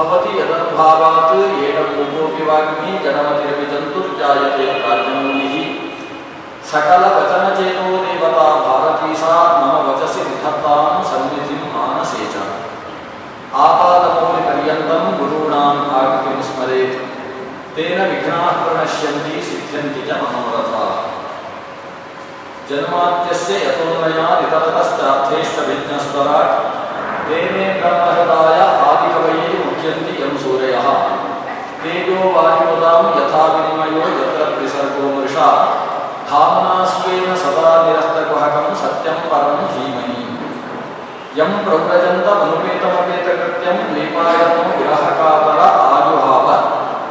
भवति यदनुभावात् येन कोपोऽपि वाग्मी जनमतिरविजन्तुर्जायते कार्योनिः सकलवचनचेतो देवता भारती सा मम वचसि निधत्तां सन्निधिं मानसे च आपादमौलिपर्यन्तं गुरूणाम् आकृतिं स्मरेत् तेन विघ्नाः प्रणश्यन्ति सिद्ध्यन्ति च मनोरथाः जन्माद्यस्य यतोन्मया नितरतश्चार्थेष्वभिज्ञस्वराट् तेने ब्रह्महृदाय आदिकवये युज्यन्ति यं सूरयः तेजो वायुपदां यथा विनिमयो यत्र त्रिसर्गो मृषा। धाम्ना स्वेन सदा निरस्तकुहकं सत्यं परं धीमहि। यं प्रव्रजन्तमनुपेतमपेतकृत्यं द्वीपायनो विरहकातर आजुहाव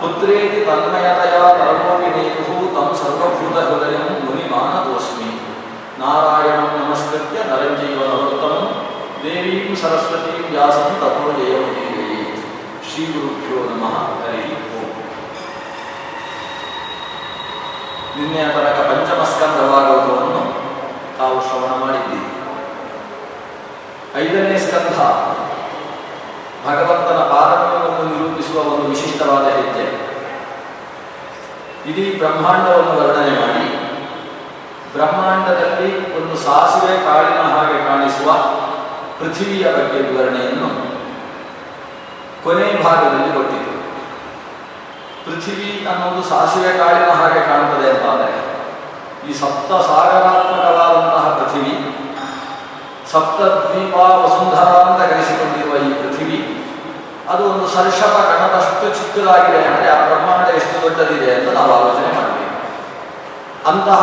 पुत्रेति तन्मयतया परमो विनेयुः तं सर्वभूतहृदयं मुनिमानतोऽस्मि। नारायणं नमस्कृत्य नरञ्जीवनवृत्तं देवीं सरस्वतीं व्यासं ततो जयमुदीरे। ಶ್ರೀ ಗುರುಭ್ಯೋ ನಮಃ ಹರಿ ಓಂ. ನಿನ್ನೆಯ ತನಕ ಪಂಚಮಸ್ಕಂದ ಭಾಗವತವನ್ನು ತಾವು ಶ್ರವಣ ಮಾಡಿದ್ದೀರಿ. ಐದನೇ ಸ್ಕಂಧ, ಭಗವಂತನ ಪಾರಮ್ಯವನ್ನು ನಿರೂಪಿಸುವ ಒಂದು ವಿಶಿಷ್ಟವಾದ ಹೆಜ್ಜೆ. ಇಡೀ ಬ್ರಹ್ಮಾಂಡವನ್ನು ವರ್ಣನೆ ಮಾಡಿ, ಬ್ರಹ್ಮಾಂಡದಲ್ಲಿ ಒಂದು ಸಾಸಿವೆ ಕಾಳಿನ ಹಾಗೆ ಕಾಣಿಸುವ ಪೃಥ್ವಿಯ ಬಗ್ಗೆ ವಿವರಣೆಯನ್ನು ಕೊನೆ ಭಾಗದಲ್ಲಿ ಕೊಟ್ಟಿತು ಪೃಥಿವಿ ಅನ್ನೋದು ಸಾಸಿವೆ ಕಾಳಿನ ಹಾಗೆ ಕಾಣುತ್ತದೆ ಅಂತಾದರೆ, ಈ ಸಪ್ತ ಸಾಗರಾತ್ಮಕವಾದಂತಹ ಪೃಥಿವಿ, ಸಪ್ತ ದ್ವೀಪ ವಸುಂಧರ ಅಂತ ಕರೆಸಿಕೊಂಡಿರುವ ಈ ಪೃಥಿವಿ, ಅದು ಒಂದು ಸರ್ಷಪ ಗಣದಷ್ಟು ಚಿಕ್ಕದಾಗಿದೆ. ಅಂದರೆ ಆ ಬ್ರಹ್ಮಾಂಡ ಎಷ್ಟು ದೊಡ್ಡದಿದೆ ಅಂತ ನಾವು ಆಲೋಚನೆ ಮಾಡಬೇಕು. ಅಂತಹ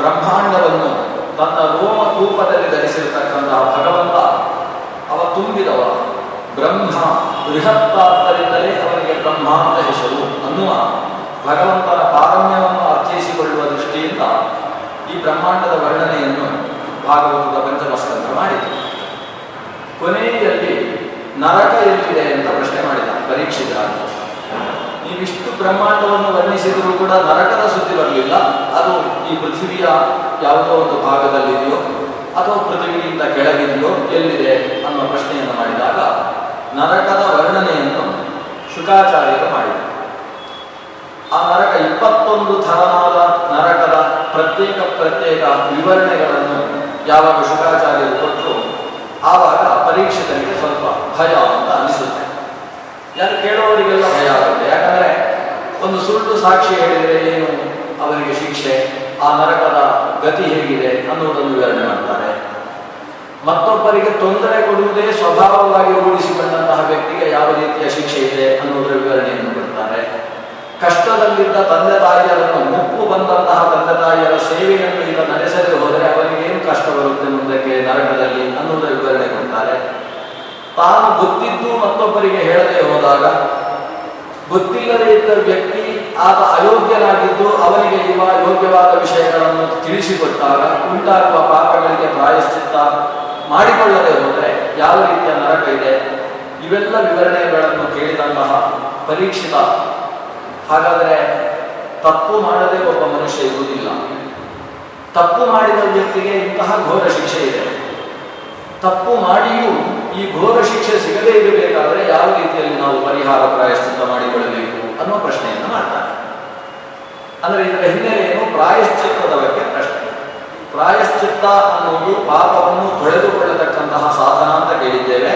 ಬ್ರಹ್ಮಾಂಡವನ್ನು ತನ್ನ ರೋಮ ರೂಪದಲ್ಲಿ ಧರಿಸಿರತಕ್ಕಂತಹ ಭಗವಂತ, ಅವ ತುಂಬಿದವ ಬ್ರಹ್ಮ ಬೃಹತ್ತಾದ್ದರಿಂದಲೇ ಅವನಿಗೆ ಬ್ರಹ್ಮ ಅಂತ ಹೆಸರು ಅನ್ನುವ ಭಗವಂತನ ಪಾರಮ್ಯವನ್ನು ಅರ್ಥೈಸಿಕೊಳ್ಳುವ ದೃಷ್ಟಿಯಿಂದ ಈ ಬ್ರಹ್ಮಾಂಡದ ವರ್ಣನೆಯನ್ನು ಭಾಗವತದ ಪಂಚಮಸ್ಕಂಧ ಮಾಡಿತು ಕೊನೆಯಲ್ಲಿ ನರಕ ಎಲ್ಲಿದೆ ಅಂತ ಪ್ರಶ್ನೆ ಮಾಡಿದ, ಪರೀಕ್ಷಿತ. ನೀವಿಷ್ಟು ಬ್ರಹ್ಮಾಂಡವನ್ನು ವರ್ಣಿಸಿದರೂ ಕೂಡ ನರಕದ ಸುದ್ದಿ ಬರಲಿಲ್ಲ. ಅದು ಈ ಪೃಥ್ವಿಯ ಯಾವುದೋ ಒಂದು ಭಾಗದಲ್ಲಿದೆಯೋ ಅಥವಾ ಪೃಥ್ವಿಗಿಂತ ಕೆಳಗಿದೆಯೋ ಎಲ್ಲಿದೆ ಅನ್ನುವ ಪ್ರಶ್ನೆಯನ್ನು ಮಾಡಿದಾಗ ನರಕದ ವರ್ಣನೆಯನ್ನು ಶುಕಾಚಾರ್ಯರು ಮಾಡಿದರು. ಆ ನರಕ ಇಪ್ಪತ್ತೊಂದು ಥರವಾದ ನರಕದ ಪ್ರತ್ಯೇಕ ಪ್ರತ್ಯೇಕ ವಿವರಣೆಗಳನ್ನು ಯಾವಾಗ ಶುಕಾಚಾರ್ಯರು ಕೊಟ್ಟರು ಆವಾಗ ಪರೀಕ್ಷಿತರಿಗೆ ಸ್ವಲ್ಪ ಭಯ ಅಂತ ಅನಿಸುತ್ತೆ. ಯಾರು ಕೇಳುವವರಿಗೆಲ್ಲ ಭಯ ಆಗುತ್ತೆ. ಯಾಕಂದ್ರೆ ಒಂದು ಸುಳ್ಳು ಸಾಕ್ಷಿ ಹೇಳಿದರೆ ಏನು? ಅವರಿಗೆ ಶಿಕ್ಷೆ, ಆ ನರಕದ ಗತಿ ಹೇಗಿದೆ ಅನ್ನುವುದನ್ನು ವಿವರಣೆ ಮಾಡ್ತಾರೆ. ಮತ್ತೊಬ್ಬರಿಗೆ ತೊಂದರೆ ಕೊಡುವುದೇ ಸ್ವಭಾವವಾಗಿ ರೂಢಿಸಿಕೊಂಡಂತಹ ವ್ಯಕ್ತಿಗೆ ಯಾವ ರೀತಿಯ ಶಿಕ್ಷೆ ಇದೆ ಅನ್ನೋದರ ವಿವರಣೆಯನ್ನು ಕೊಡ್ತಾರೆ. ಕಷ್ಟದಲ್ಲಿದ್ದ ತಂದೆ ತಾಯಿಯರನ್ನು ಮುಪ್ಪು ಬಂದಂತಹ ತಂದೆ ತಾಯಿಯರ ಸೇವೆಯನ್ನು ಈಗ ನಡೆಸದೆ ಹೋದರೆ ಅವರಿಗೆ ಏನು ಕಷ್ಟ ಬರುತ್ತೆ ಮುಂದಕ್ಕೆ ನರಕದಲ್ಲಿ ಅನ್ನೋದರ ವಿವರಣೆ ಕೊಡ್ತಾರೆ. ತಾನು ಗೊತ್ತಿದ್ದು ಮತ್ತೊಬ್ಬರಿಗೆ ಹೇಳದೆ ಹೋದಾಗ, ಗೊತ್ತಿಲ್ಲದೇ ಇದ್ದ ವ್ಯಕ್ತಿ ಆತ ಅಯೋಗ್ಯನಾಗಿದ್ದು ಅವನಿಗೆ ಇವ ಯೋಗ್ಯವಾದ ವಿಷಯಗಳನ್ನು ತಿಳಿಸಿಕೊಟ್ಟಾಗ ಉಂಟಾಗುವ ಪಾಪಗಳಿಗೆ ಪ್ರಾಯಶ್ಚಿತ್ತ ಮಾಡಿಕೊಳ್ಳದೆ ಹೋದರೆ ಯಾವ ರೀತಿಯ ನರಕ ಇದೆ? ಇವೆಲ್ಲ ವಿವರಣೆಗಳನ್ನು ಕೇಳಿದಂತಹ ಪರೀಕ್ಷಿತ. ಹಾಗಾದರೆ ತಪ್ಪು ಮಾಡದೆ ಒಬ್ಬ ಮನುಷ್ಯ ಇರುವುದಿಲ್ಲ. ತಪ್ಪು ಮಾಡಿದ ವ್ಯಕ್ತಿಗೆ ಇಂತಹ ಘೋರ ಶಿಕ್ಷೆ ಇದೆ. ತಪ್ಪು ಮಾಡಿಯೂ ಈ ಘೋರ ಶಿಕ್ಷೆ ಸಿಗದೇ ಇರಬೇಕಾದರೆ ಯಾವ ರೀತಿಯಲ್ಲಿ ನಾವು ಪರಿಹಾರ ಪ್ರಾಯಶ್ಚಿತ್ತ ಮಾಡಿಕೊಳ್ಳಬೇಕು ಅನ್ನೋ ಪ್ರಶ್ನೆಯನ್ನು ಮಾಡ್ತಾರೆ. ಅಂದರೆ ಇದರ ಹಿನ್ನೆಲೆಯನ್ನು ಪ್ರಾಯಶ್ಚಿತ್ತದ ಬಗ್ಗೆ ಪ್ರಶ್ನೆ. ಪ್ರಾಯಶ್ಚಿತ್ತ ಅನ್ನುವುದು ಪಾಪವನ್ನು ತೊಳೆದುಕೊಳ್ಳತಕ್ಕಂತಹ ಸಾಧನ ಅಂತ ಕೇಳಿದ್ದೇವೆ.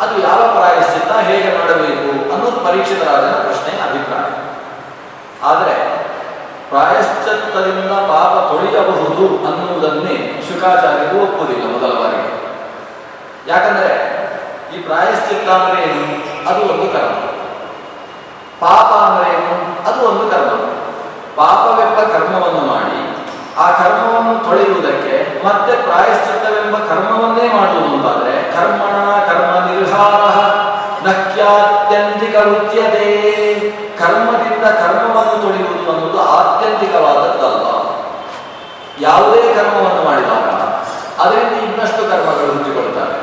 ಅದು ಯಾವ ಪ್ರಾಯಶ್ಚಿತ್ತ, ಹೇಗೆ ಮಾಡಬೇಕು ಅನ್ನೋದು ಪರೀಕ್ಷಿತರಾಜನ ಪ್ರಶ್ನೆ ಅಭಿಪ್ರಾಯ. ಆದರೆ ಪ್ರಾಯಶ್ಚಿತ್ತದಿಂದ ಪಾಪ ತೊಳೆಯಬಹುದು ಅನ್ನುವುದನ್ನೇ ಶುಕಾಚಾರ್ಯರು ಒಪ್ಪುವುದಿಲ್ಲ ಮೊದಲ ಬಾರಿಗೆ. ಯಾಕಂದರೆ ಈ ಪ್ರಾಯಶ್ಚಿತ್ತ ಅಂದ್ರೆ ಏನು? ಅದು ಒಂದು ಕರ್ಮ. ಪಾಪ ಅಂದ್ರೆ ಏನು? ಅದು ಒಂದು ಕರ್ಮ. ಪಾಪವೆಂಬ ಕರ್ಮವನ್ನು ಮಾಡಿ ಆ ತೊಳೆಯುವುದಕ್ಕೆ ಮತ್ತೆ ಪ್ರಾಯಶ್ಚಿತ್ತವೆಂಬ ಕರ್ಮವನ್ನೇ ಮಾಡುವುದು ಅಂತಾದ್ರೆ ಕರ್ಮಣ ಕರ್ಮ ನಿರ್ಹಾರ ನಕ್ಯಾತ್ಯಂತಿಕ ಕರ್ಮದಿಂದ ಕರ್ಮವನ್ನು ತೊಳೆಯುವುದು ಅನ್ನೋದು ಆತ್ಯಂತಿಕವಾದದ್ದಲ್ಲ ಯಾವುದೇ ಕರ್ಮವನ್ನು ಮಾಡಿದಾಗ ಅದರಿಂದ ಇನ್ನಷ್ಟು ಕರ್ಮಗಳು ಹುಟ್ಟಿಕೊಳ್ತವೆ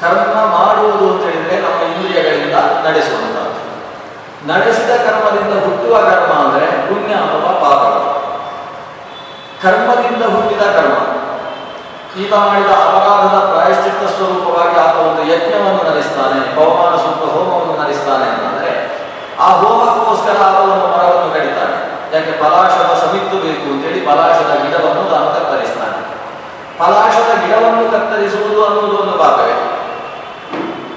ಕರ್ಮ ಮಾಡುವುದು ಅಂತ ಹೇಳಿದ್ರೆ ನಮ್ಮ ಇಂದ್ರಿಯಗಳಿಂದ ನಡೆಸುವಂತಹದ್ದು ನಡೆಸಿದ ಕರ್ಮದಿಂದ ಹುಟ್ಟುವ ಕರ್ಮ ಅಂದ್ರೆ ಪುಣ್ಯ ಅಥವಾ ಪಾಪಗಳು ಕರ್ಮ. ಈತ ಮಾಡಿದ ಅಪರಾಧದ ಪ್ರಾಯ ಪ್ರಾಯಶ್ಚಿತ್ತ ಸ್ವರೂಪವಾಗಿ ಆತ ಒಂದು ಯಜ್ಞವನ್ನು ನಡೆಸ್ತಾನೆ, ಬಹುಮಾನ ಸೂಕ್ತ ಹೋಮವನ್ನು ನಡೆಸ್ತಾನೆ ಅಂತಂದ್ರೆ ಆ ಹೋಮಕ್ಕೋಸ್ಕರ ಆತ ಒಂದು ಮರವನ್ನು ಕಡಿತಾನೆ. ಯಾಕೆ? ಪಲಾಶದ ಸಮಿತ್ತು ಬೇಕು ಅಂತೇಳಿ ಪಲಾಶದ ಗಿಡವನ್ನು ತಾನು ಕತ್ತರಿಸ್ತಾನೆ. ಪಲಾಶದ ಗಿಡವನ್ನು ಕತ್ತರಿಸುವುದು ಅನ್ನುವುದು ಒಂದು ಭಾಗವೇ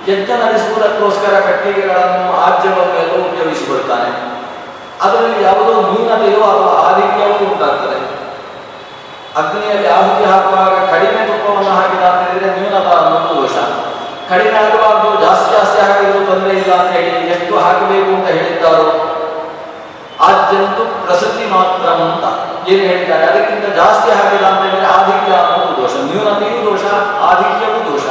ಯಜ್ಞ ನಡೆಸುವುದಕ್ಕೋಸ್ಕರ ಕಟ್ಟಿಗೆಗಳನ್ನು ಆಜ್ಯವನ್ನು ಎಲ್ಲವೂ ಉಪಯೋಗಿಸಿಕೊಳ್ತಾನೆ. ಅದರಲ್ಲಿ ಯಾವುದೋ ನ್ಯೂನತೆಯೋ ಅಗ್ನಿಯಲ್ಲಿ ಆಹುತಿ ಹಾಕುವಾಗ ಕಡಿಮೆ ತುಪ್ಪವನ್ನು ಹಾಕಿದ ಅಂತ ಹೇಳಿದ್ರೆ ನ್ಯೂನತ ಅನ್ನೋದು ದೋಷ ಕಡಿಮೆ ಆಗಬಾರ್ದು, ಜಾಸ್ತಿ ಜಾಸ್ತಿ ಹಾಕಿದ್ರು ತೊಂದರೆ ಇಲ್ಲ ಅಂತ ಹೇಳಿ ಎಷ್ಟು ಹಾಕಬೇಕು ಅಂತ ಹೇಳಿದ್ದಾರೋ ಆದ್ಯಂತು ಪ್ರಸಕ್ತಿ ಮಾತ್ರ ಅಂತ. ಏನು ಹೇಳ್ತಾರೆ? ಅದಕ್ಕಿಂತ ಜಾಸ್ತಿ ಹಾಕಿದ ಅಂತ ಹೇಳಿದ್ರೆ ಆಧಿಕ್ಯ ಅನ್ನೋದು ದೋಷ. ನ್ಯೂನತೆಯೂ ದೋಷ? ಆಧಿಕ್ಯವೂ ದೋಷ.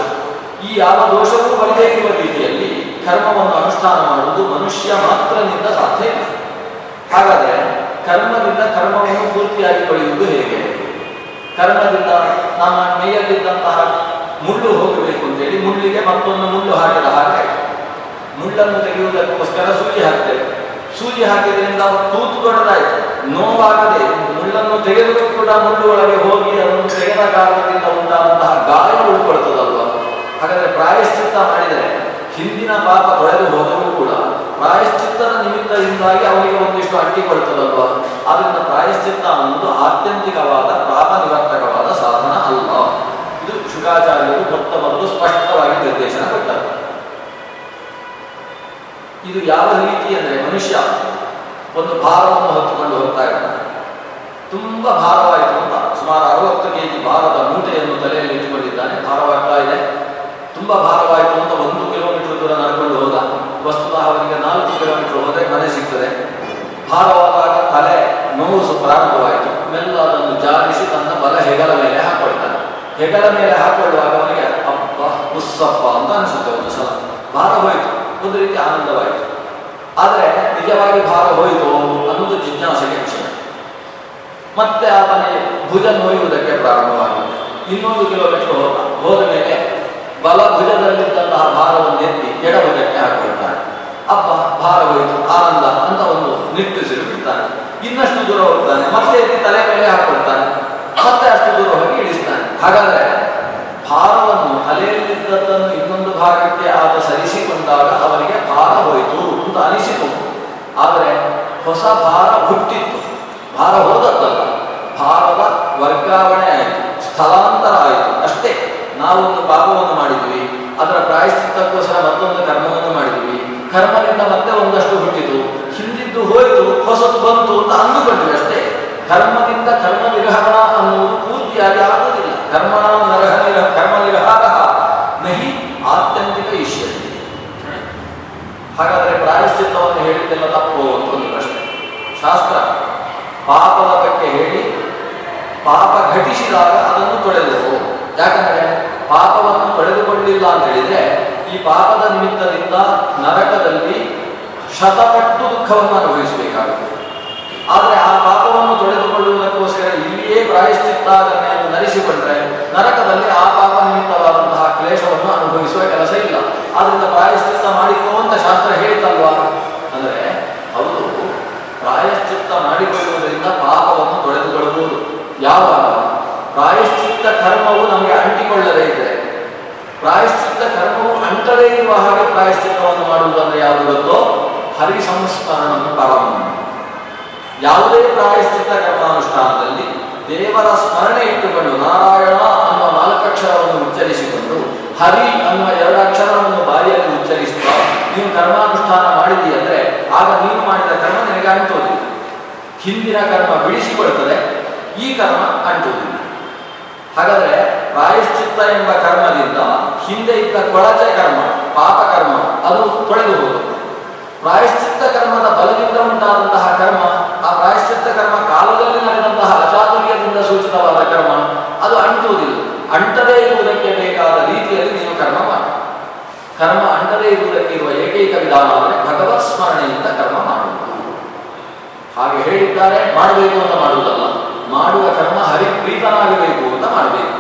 ಈ ಯಾವ ದೋಷವೂ ಬರದೇ ಇರುವ ರೀತಿಯಲ್ಲಿ ಕರ್ಮವನ್ನು ಅನುಷ್ಠಾನ ಮಾಡುವುದು ಮನುಷ್ಯ ಮಾತ್ರನಿಂದ ಸಾಧ್ಯ ಇಲ್ಲ. ಹಾಗಾದ್ರೆ ಕರ್ಮದಿಂದ ಕರ್ಮವನ್ನು ಪೂರ್ತಿಯಾಗಿ ಪಡೆಯುವುದು ಹೇಗೆ? ಕರ್ಮದಿಂದ ನಮ್ಮ ಮೈಯಲ್ಲಿದ್ದಂತಹ ಮುಳ್ಳು ಹೋಗಬೇಕು ಅಂತೇಳಿ ಮುಳ್ಳಿಗೆ ಮತ್ತೊಂದು ಮುಳ್ಳು ಹಾಕಿದ ಹಾಗೆ ಮುಳ್ಳನ್ನು ತೆಗೆಯುವುದಕ್ಕೋಸ್ಕರ ಸೂಜಿ ಹಾಕ್ತೇವೆ ಸೂಜಿ ಹಾಕಿದ್ರಿಂದ ತೂತು ದೊಡ್ಡದಾಯಿತು. ನೋವಾಗದೆ ಮುಳ್ಳನ್ನು ತೆಗೆದು ಕೂಡ ಮುಳ್ಳು ಒಳಗೆ ಹೋಗಿ ಅದನ್ನು ತೆಗೆದ ಕಾರಣದಿಂದ ಉಂಟಾದಂತಹ ಗಾಯ ಉಳ್ಕೊಳ್ತದಲ್ವಾ? ಹಾಗಾದ್ರೆ ಪ್ರಾಯಶ್ಚಿತ್ತ ಮಾಡಿದರೆ ಹಿಂದಿನ ಪಾಪ ತೊಳೆದು ಹೋದರೂ ಕೂಡ ಪ್ರಾಯಶ್ಚಿತ್ತದ ನಿಮಿತ್ತದಿಂದಾಗಿ ಅವರಿಗೆ ಒಂದಿಷ್ಟು ಅಂಟಿಕೊಳ್ತದಲ್ವಾ ಆದ್ದರಿಂದ ಪ್ರಾಯಶ್ಚಿತ್ತ ಅನ್ನೋದು ಆತ್ಯಂತಿಕವಾದ ಪಾಪ ನಿವರ್ತಕವಾದ ಸಾಧನ ಅಲ್ಲ ಇದು ಶುಕಾಚಾರ್ಯರು ಗೊತ್ತ ಮೊದಲು ಸ್ಪಷ್ಟವಾಗಿ ನಿರ್ದೇಶನ ಕೊಟ್ಟರು ಇದು ಯಾವ ರೀತಿ ಅಂದರೆ ಮನುಷ್ಯ ಒಂದು ಭಾರವನ್ನು ಹೊತ್ತುಕೊಂಡು ಹೋಗ್ತಾ ಇದ್ದಾನೆ. ತುಂಬಾ ಭಾರವಾಯಿತು ಅಂತ ಸುಮಾರು ಅರವತ್ತು ಕೆಜಿ ಭಾರದ ಮೂಟೆಯನ್ನು ತಲೆಯಲ್ಲಿ ಇಟ್ಟುಕೊಂಡಿದ್ದಾನೆ. ಭಾರವಾಗ್ತಾ ಇದೆ. ತುಂಬಾ ಭಾರವಾಯಿತು ಅಂತ ಒಂದು ಕಿಲೋಮೀಟರ್ ದೂರ ನಡ್ಕೊಂಡು ಹೋದ. ವಸ್ತುತಃ ಅವನಿಗೆ ನಾಲ್ಕು ಕಿಲೋಮೀಟರ್ ಹೋದರೆ ಮನೆ ಸಿಗ್ತದೆ. ಭಾರವಾದಾಗ ತಲೆ, ನೋವು ಪ್ರಾರಂಭವಾಯಿತು. ಮೆಲ್ಲ ಅದನ್ನು ಜಾಗಿಸಿ ತನ್ನ ಬಲ ಹೆಗಲ ಮೇಲೆ ಹಾಕೊಳ್ತಾನೆ. ಹೆಗಲ ಮೇಲೆ ಹಾಕೊಳ್ಳುವಾಗ ಅವನಿಗೆ ಅಪ್ಪ ಉಸ್ಸಪ್ಪ ಅಂತ ಅನಿಸುತ್ತೆ ಒಂದು ಸಲ. ಭಾರ ಹೋಯಿತು. ಒಂದು ರೀತಿ ಆನಂದವಾಯಿತು. ಆದರೆ ನಿಜವಾಗಿ ಭಾರ ಹೋಯಿತು ಅನ್ನೋದು ಜಿಜ್ಞಾಸೆಗೆ ವಿಷಯ. ಮತ್ತೆ ಆತನೇ ಭುಜ ನೋಯುವುದಕ್ಕೆ ಪ್ರಾರಂಭವಾಗಿದೆ. ಇನ್ನೊಂದು ಕಿಲೋಮೀಟರ್ ಹೋದ. ಹೋದ ಬಲ ಭುಜದಲ್ಲಿದ್ದಂತಹ ಭಾರವನ್ನು ಎತ್ತಿ ಎಡ ಭುಜಕ್ಕೆ ಹಾಕೊಳ್ತಾನೆ ಅಪ್ಪ ಭಾರ ಹೋಯಿತು ಆನಂದ ಅಂತ ಒಂದು ನಿಟ್ಟುಸಿರು ಬಿಡ್ತಾನೆ ಇನ್ನಷ್ಟು ದೂರ ಹೋಗ್ತಾನೆ, ಮತ್ತೆ ತಲೆ ಮೇಲೆ ಹಾಕೊಳ್ತಾನೆ, ಮತ್ತೆ ಅಷ್ಟು ದೂರ ಹೋಗಿ ಇಳಿಸ್ತಾನೆ. ಹಾಗಾದ್ರೆ ಭಾರವನ್ನು ತಲೆಯಲ್ಲಿದ್ದದ್ದನ್ನು ಇನ್ನೊಂದು ಭಾಗಕ್ಕೆ ಆತ ಸರಿಸಿಕೊಂಡಾಗ ಅವನಿಗೆ ಭಾರ ಹೋಯಿತು ಅಂತ ಅನಿಸಿತು. ಆದರೆ ಹೊಸ ಭಾರ ಹುಟ್ಟಿತ್ತು. ಭಾರ ಹೋದದ್ದಲ್ಲ, ಭಾರದ ವರ್ಗಾವಣೆ ಆಯಿತು, ಸ್ಥಳಾಂತರ ಆಯಿತು. ಅಷ್ಟೇ, ನಾವೊಂದು ಪಾಪವನ್ನು ಮಾಡಿದ್ವಿ, ಅದರ ಪ್ರಾಯಶ್ಚಿತ್ತಕ್ಕೋಸ್ಕರ ಮತ್ತೊಂದು ಕರ್ಮವನ್ನು ಮಾಡಿದ್ವಿ. ಕರ್ಮದಿಂದ ಮತ್ತೆ ಒಂದಷ್ಟು ಹುಟ್ಟಿತು. ಹಿಂದಿದ್ದು ಹೋಯಿತು. ಬಂತು ಅಂತ ಅಷ್ಟೇ ಕರ್ಮದಿಂದ ಕರ್ಮ ನಿರ್ಹಣ ಅನ್ನುವುದು ಪೂರ್ತಿಯಾಗಿ ಆಗುವುದಿಲ್ಲ. ಕರ್ಮ ನರಹ ನಿರಹ ಕರ್ಮ ನಿರ್ಹಾರ ನಹಿ ಆತ್ಯಂತಿಕ ಈಶ್ವರ. ಹಾಗಾದರೆ ಪ್ರಾಯಶ್ಚಿತ್ತವನ್ನು ಹೇಳಿದ್ದೆಲ್ಲ ತಪ್ಪು ಅಂತ ಒಂದು ಪ್ರಶ್ನೆ. ಶಾಸ್ತ್ರ ಪಾಪದ ಬಗ್ಗೆ ಹೇಳಿ, ಪಾಪ ಘಟಿಸಿದಾಗ ಅದನ್ನು ತೊಳೆದೆವು ಯಾಕಂದರೆ ಪಾಪವನ್ನು ತೊಳೆದುಕೊಂಡಿಲ್ಲ ಅಂತ ಹೇಳಿದ್ರೆ ಈ ಪಾಪದ ನಿಮಿತ್ತದಿಂದ ನರಕದಲ್ಲಿ ಶತಪಟ್ಟು ದುಃಖವನ್ನು ಅನುಭವಿಸಬೇಕಾಗುತ್ತದೆ ಆದರೆ ಆ ಪಾಪವನ್ನು ತೊಳೆದುಕೊಳ್ಳುವುದಕ್ಕೋಸ್ಕರ ಇಲ್ಲಿಯೇ ಪ್ರಾಯಶ್ಚಿತ್ತಾಚರಣೆಯನ್ನು ನರಿಸಿಕೊಂಡ್ರೆ ನರಕದಲ್ಲಿ ಆ ಪಾಪ ನಿಮಿತ್ತವಾದಂತಹ ಕ್ಲೇಶವನ್ನು ಅನುಭವಿಸುವ ಕೆಲಸ ಇಲ್ಲ. ಆದ್ರಿಂದ ಪ್ರಾಯಶ್ಚಿತ್ತ ಮಾಡಿಕೋ ಅಂತ ಶಾಸ್ತ್ರ ಹೇಳಿತಲ್ವಾ ಅಂದರೆ ಹೌದು, ಪ್ರಾಯಶ್ಚಿತ್ತ ಮಾಡಿಕೊಳ್ಳುವುದರಿಂದ ಪಾಪವನ್ನು ತೊಳೆದುಕೊಳ್ಳಬಹುದು ಯಾವಾಗ? ಪ್ರಾಯಶ್ಚಿತ್ತ ಕರ್ಮವು ನಮಗೆ ಅಂಟಿಕೊಳ್ಳದೇ ಇದೆ ಪ್ರಾಯಶ್ಚಿತ್ತ ಕರ್ಮವು ಅಂಟದೇ ಇರುವ ಹಾಗೆ ಪ್ರಾಯಶ್ಚಿತ್ತವನ್ನು ಮಾಡುವುದು ಅಂದ್ರೆ ಯಾವುದು ಗೊತ್ತೋ? ಹರಿ ಪ್ರಾರಂಭ. ಯಾವುದೇ ಪ್ರಾಯಶ್ಚಿತ್ತ ಕರ್ಮಾನುಷ್ಠಾನದಲ್ಲಿ ದೇವರ ಸ್ಮರಣೆ ಇಟ್ಟುಕೊಂಡು ನಾರಾಯಣ ಅನ್ನುವ ನಾಲ್ಕಕ್ಷರವನ್ನು ಉಚ್ಚರಿಸಿಕೊಂಡು ಹರಿ ಅನ್ನುವ ಎರಡು ಅಕ್ಷರವನ್ನು ಬಾಯಿಯಲ್ಲಿ ಉಚ್ಚರಿಸುತ್ತಾ ನೀವು ಕರ್ಮಾನುಷ್ಠಾನ ಮಾಡಿದಿ ಅಂದ್ರೆ ಆಗ ನೀನು ಮಾಡಿದ ಕರ್ಮ ನಿನಗೆ ಅಂಟುವುದಿಲ್ಲ ಹಿಂದಿನ ಕರ್ಮ ಬಿಡಿಸಿಕೊಳ್ತದೆ, ಈ ಕರ್ಮ ಅಂಟುವುದಿಲ್ಲ ಹಾಗಾದ್ರೆ ಪ್ರಾಯಶ್ಚಿತ್ತ ಎಂಬ ಕರ್ಮದಿಂದ ಹಿಂದೆ ಇದ್ದ ಕೊಳಚೆ ಕರ್ಮ, ಪಾಪ ಕರ್ಮ, ಅದು ತೊಳೆದು ಪ್ರಾಯಶ್ಚಿತ್ತ ಕರ್ಮದ ಬಲದಿಂದ ಉಂಟಾದಂತಹ ಕರ್ಮ, ಆ ಪ್ರಾಯಶ್ಚಿತ್ತ ಕರ್ಮ ಕಾಲದಲ್ಲಿ ನಡೆದಂತಹ ಅಚಾತುರ್ಯದಿಂದ ಸೂಚಿತವಾದ ಕರ್ಮ, ಅದು ಅಂಟುವುದಿಲ್ಲ. ಅಂಟದೇ ಇರುವುದಕ್ಕೆ ಬೇಕಾದ ರೀತಿಯಲ್ಲಿ ನೀವು ಕರ್ಮ ಮಾಡಿ. ಕರ್ಮ ಅಂಟದೇ ಇರುವುದಕ್ಕೆ ಇರುವ ಏಕೈಕ ವಿಧಾನ ಅಂದರೆ ಭಗವತ್ ಸ್ಮರಣೆಯಿಂದ ಕರ್ಮ ಮಾಡುವುದು. ಹಾಗೆ ಹೇಳಿದ್ದಾರೆ, ಮಾಡಬೇಕು ಅಂತ ಮಾಡುವುದಲ್ಲ. ಮಾಡುವ ಕರ್ಮ ಹರಿಪ್ರೀತನಾಗಬೇಕು ಅಂತ ಮಾಡಬೇಕು.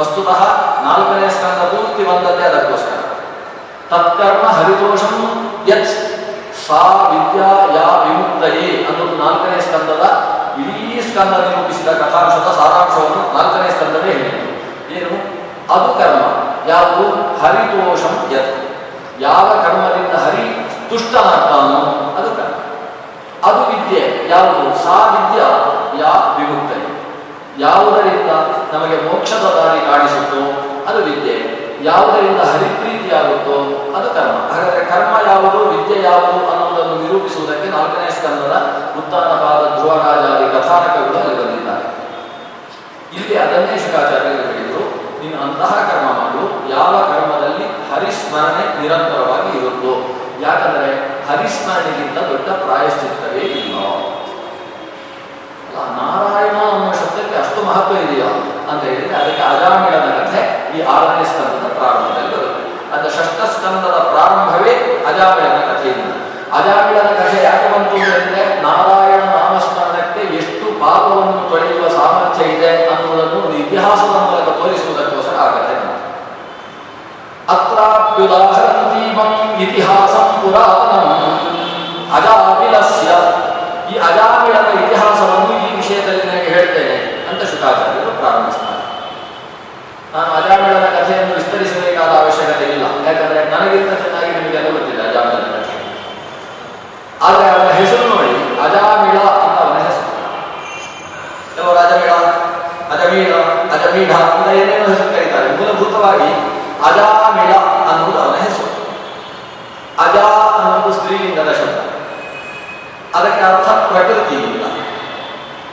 ವಸ್ತುತಃ ನಾಲ್ಕನೇ ಸ್ಕಂದ ಪೂರ್ತಿ ಬಂದದ್ದೇ ಅದಕ್ಕೋಸ್ಕರ. ತತ್ಕರ್ಮ ಹರಿದೋಷಂ ಯತ್ ಸಾ ವಿದ್ಯಾ ಯಾ ವಿಮುಕ್ತಯೇ ಅನ್ನೋದು ನಾಲ್ಕನೇ ಸ್ಕಂದದ ಇಡೀ ಸ್ಕಂದ ನಿರೂಪಿಸಿದ ಕಥಾಂಶದ ಸಾರಾಂಶವನ್ನು ನಾಲ್ಕನೇ ಸ್ಕಂದವೇ ಹೇಳಿತು ಏನು? ಅದು ಕರ್ಮ. ಯಾವುದು? ಹರಿತೋಷಂ ಯತ್. ಯಾವ ಕರ್ಮದಿಂದ ಹರಿ ತುಷ್ಟನಾಗ್ತಾನೋ ಅದು ಕರ್ಮ. ಅದು ವಿದ್ಯೆ. ಯಾವುದು? ಸಾ ವಿದ್ಯಾ ಯಾ ವಿಮುಕ್ತಯೇ. ಯಾವುದರಿಂದ ನಮಗೆ ಮೋಕ್ಷದ ದಾರಿ ಕಾಣಿಸುತ್ತೋ ಅದು ವಿದ್ಯೆ. ಯಾವುದರಿಂದ ಹರಿಪ್ರೀತಿಯಾಗುತ್ತೋ ಅದು ಕರ್ಮ. ಹಾಗಾದರೆ ಕರ್ಮ ಯಾವುದು? ವಿದ್ಯೆ ಯಾವುದು ನಿರೂಪಿಸುವುದಕ್ಕೆ ನಾಲ್ಕನೇ ಸ್ಕಂದದ ಉತ್ತಾನಪಾದ ಧ್ರುವರಾಜಾದಿ ಕಥಾನಕಗಳು ಅಲ್ಲಿ ಬಂದಿದ್ದಾರೆ. ಇಲ್ಲಿ ಅದನ್ನೇ ಶುಕಾಚಾರ್ಯರು ಹೇಳಿದರು, ನೀನು ಅಂತಹ ಕರ್ಮ ಮಾಡು, ಯಾವ ಕರ್ಮದಲ್ಲಿ ಹರಿಸ್ಮರಣೆ ನಿರಂತರವಾಗಿ ಇರುತ್ತೋ. ಯಾಕಂದರೆ ಹರಿಸ್ಮರಣೆಗಿಂತ ದೊಡ್ಡ ಪ್ರಾಯಶ್ಚಿತ್ತವೇ ಇಲ್ಲ. ನಾರಾಯಣ ಅನ್ನೋ ಶಬ್ದಕ್ಕೆ ಅಷ್ಟು ಮಹತ್ವ ಇದೆಯೋ? ಅಂತ ಹೇಳಿದ್ರೆ ಅದಕ್ಕೆ ಅಜಾಮಿಳನ ಕಥೆ ಈ ಆರನೇ ಸ್ಕಂದದ ಪ್ರಾರಂಭದಲ್ಲಿ ಬರುತ್ತೆ. ಅಂತ ಷಷ್ಠ ಸ್ಕಂದದ ಪ್ರಾರಂಭವೇ ಅಜಾಮಿಳನ ಅಜಾಮಿಳನ ಕಥೆ ಯಾಕೆ ಬಂತು ಅಂತ ಹೇಳಿದ್ರೆ, ನಾರಾಯಣ ನಾಮಸ್ಮರಣಕ್ಕೆ ಎಷ್ಟು ಪಾಪವನ್ನು ತೊಳೆಯುವ ಸಾಮರ್ಥ್ಯ ಇದೆ ಅನ್ನುವುದನ್ನು ಒಂದು ಇತಿಹಾಸದ ಮೂಲಕ ತೋರಿಸುವುದಕ್ಕೋಸ್ಕರ ಆ ಕಥೆ ಇತಿಹಾಸ ಇತಿಹಾಸಂ ಅಜಾಮಿಲಸ್ಯ ಈ ಅಜಾಮಿಳನ ಇತಿಹಾಸವನ್ನು ಈ ವಿಷಯದಲ್ಲಿ ನಿನಗೆ ಹೇಳ್ತೇನೆ ಅಂತ ಶುಕಾಚಾರ್ಯರು ಪ್ರಾರಂಭಿಸ್ತಾರೆ ನಾನು ಅಜಾಮಿಳನ ಕಥೆಯನ್ನು ವಿಸ್ತರಿಸಬೇಕಾದ ಅವಶ್ಯಕತೆ ಇಲ್ಲ ಯಾಕಂದ್ರೆ ನನಗಿಂತ ಚೆನ್ನಾಗಿ ನಿಮಗೆಲ್ಲ ಗೊತ್ತಿದೆ ಅಜಾಮಿಳನ ಕಥೆ ಆದರೆ ಅವನ ಹೆಸರು ನೋಡಿ ಅಜಾಮಿಳ ಅಂತ ಅವನ ಹೆಸರು ಕೆಲವರು ಅಜಮಿಳ ಅಜಮೀಳ ಅಜಮೀಢ ಅಂತ ಏನೇನೋ ಹೆಸರು ಕರೀತಾರೆ ಮೂಲಭೂತವಾಗಿ ಅಜಾಮಿಳ ಅನ್ನುವುದು ಅವನ ಹೆಸರು ಅಜ ಅನ್ನೋದು ಸ್ತ್ರೀಲಿಂಗದ ಶಬ್ದ ಅದಕ್ಕೆ ಅರ್ಥ ಪ್ರಕೃತಿ ಇಲ್ಲ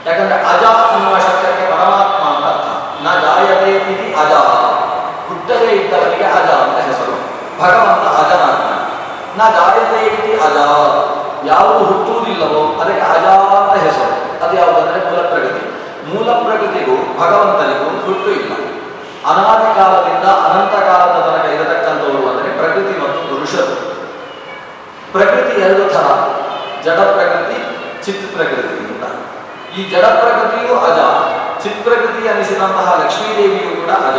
ಯಾಕಂದ್ರೆ ಅಜ ಅನ್ನುವ ಶಬ್ದಕ್ಕೆ ಪರಮಾತ್ಮ ಅಂತ ಅರ್ಥ ನ ಜಾಯತೆ ಇತಿ ಅಜ ಹುಟ್ಟದೇ ಇದ್ದವನಿಗೆ ಅಜ ಅಂತ ಹೆಸರು ಭಗವಂತ ಅಜನಾಗ್ತಾನೆ ನ ಜಾಯತೆ ಇತಿ ಅಜ ಯಾವುದು ಹುಟ್ಟುವುದಿಲ್ಲವೋ ಅದಕ್ಕೆ ಅಜ ಅಂತ ಹೆಸರು ಅದು ಯಾವುದಂದ್ರೆ ಮೂಲ ಪ್ರಗತಿ ಮೂಲ ಪ್ರಗತಿಗೂ ಭಗವಂತನಿಗೂ ಸುಟ್ಟು ಇಲ್ಲ. ಅನಾದಿ ಕಾಲದಿಂದ ಅನಂತ ಕಾಲದ ತನಕ ಇರತಕ್ಕಂಥವರು ಅಂದರೆ ಪ್ರಕೃತಿ ಮತ್ತು ಪುರುಷರು. ಪ್ರಕೃತಿ ಎರಡು ಥರ. ಜಡ ಪ್ರಕೃತಿ, ಚಿತ್ ಪ್ರಕೃತಿ ಅಂತ. ಈ ಜಡ ಪ್ರಕೃತಿಯು ಅಜ. ಚಿತ್ ಪ್ರಕೃತಿ ಅನಿಸಿದಂತಹ ಲಕ್ಷ್ಮೀದೇವಿಯು ಕೂಡ ಅಜ.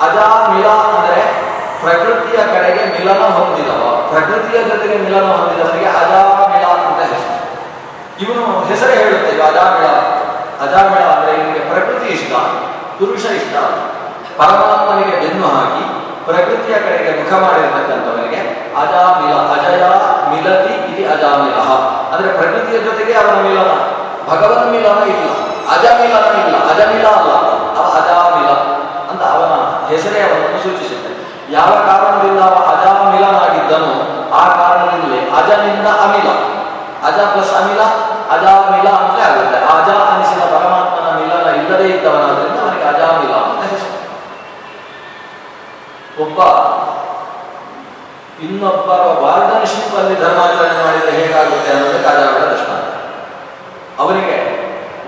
ಅಜ, ಮಿಲ ಅಂದರೆ ಪ್ರಕೃತಿಯ ಕಡೆಗೆ ಮಿಲನ ಹೊಂದಿದವ. ಪ್ರಕೃತಿಯ ಜೊತೆಗೆ ಮಿಲನ ಹೊಂದಿದವನಿಗೆ ಅಜಾಮಿಳ ಅಂತ ಹೆಸರು. ಇವನು ಹೆಸರೇ ಹೇಳುತ್ತೇವೆ ಅಜಾ ಅಜಾಮಿಳ ಅಜಾಮಿಳ ಅಂದ್ರೆ ನಿಮಗೆ ಪ್ರಕೃತಿ ಇಷ್ಟ, ಪುರುಷ ಇಷ್ಟ. ಪರಮಾತ್ಮನಿಗೆ ಬೆನ್ನು ಹಾಕಿ ಪ್ರಕೃತಿಯ ಕಡೆಗೆ ಮುಖ ಮಾಡಿರತಕ್ಕಂಥವನಿಗೆ ಅಜಾಮಿಲ ಅಜಯ ಮಿಲತಿ ಇಲ್ಲಿ ಅಜಾಮಿಲ ಅಂದ್ರೆ ಪ್ರಕೃತಿಯ ಜೊತೆಗೆ ಅವನ ಮಿಲನ ಭಗವನ್ ಮಿಲನ ಇಲ್ಲ ಅಜಮಿಲನ ಇಲ್ಲ ಅಜಮಿಲ ಅಲ್ಲ, ಅವ ಅಜಾಮಿಲ ಅಂತ ಅವನ ಹೆಸರೇ ಅವನನ್ನು ಸೂಚಿಸುತ್ತೆ ಯಾವ ಕಾರಣದಿಂದ ಅವ ಅಜಾಮಿಲನಾಗಿದ್ದನೋ ಆ ಕಾರಣದಿಂದಲೇ ಅಜನಿಂದ ಅಮಿಲ ಅಜ ಪ್ಲಸ್ ಅಮಿಲ ಅಜಾಮಿಲ ಅಂತಲೇ ಆಗುತ್ತೆ ಅಜ ಅನಿಸಿದ ಪರಮಾತ್ಮನ ಮಿಲನ ಇಲ್ಲದೇ ಇದ್ದವನಾದ್ರಿಂದ ಅವನಿಗೆ ಅಜಾಮಿಲ ಅಂತ ಹೆಸರು ಒಬ್ಬ ಇನ್ನೊಬ್ಬರ ಅಲ್ಲಿ ಧರ್ಮಾಚರಣೆ ಮಾಡಿದರೆ ಹೇಗಾಗುತ್ತೆ ಅನ್ನೋದು ಅಜಾಮಿಳ ದೃಷ್ಟಾಂತ ಅವನಿಗೆ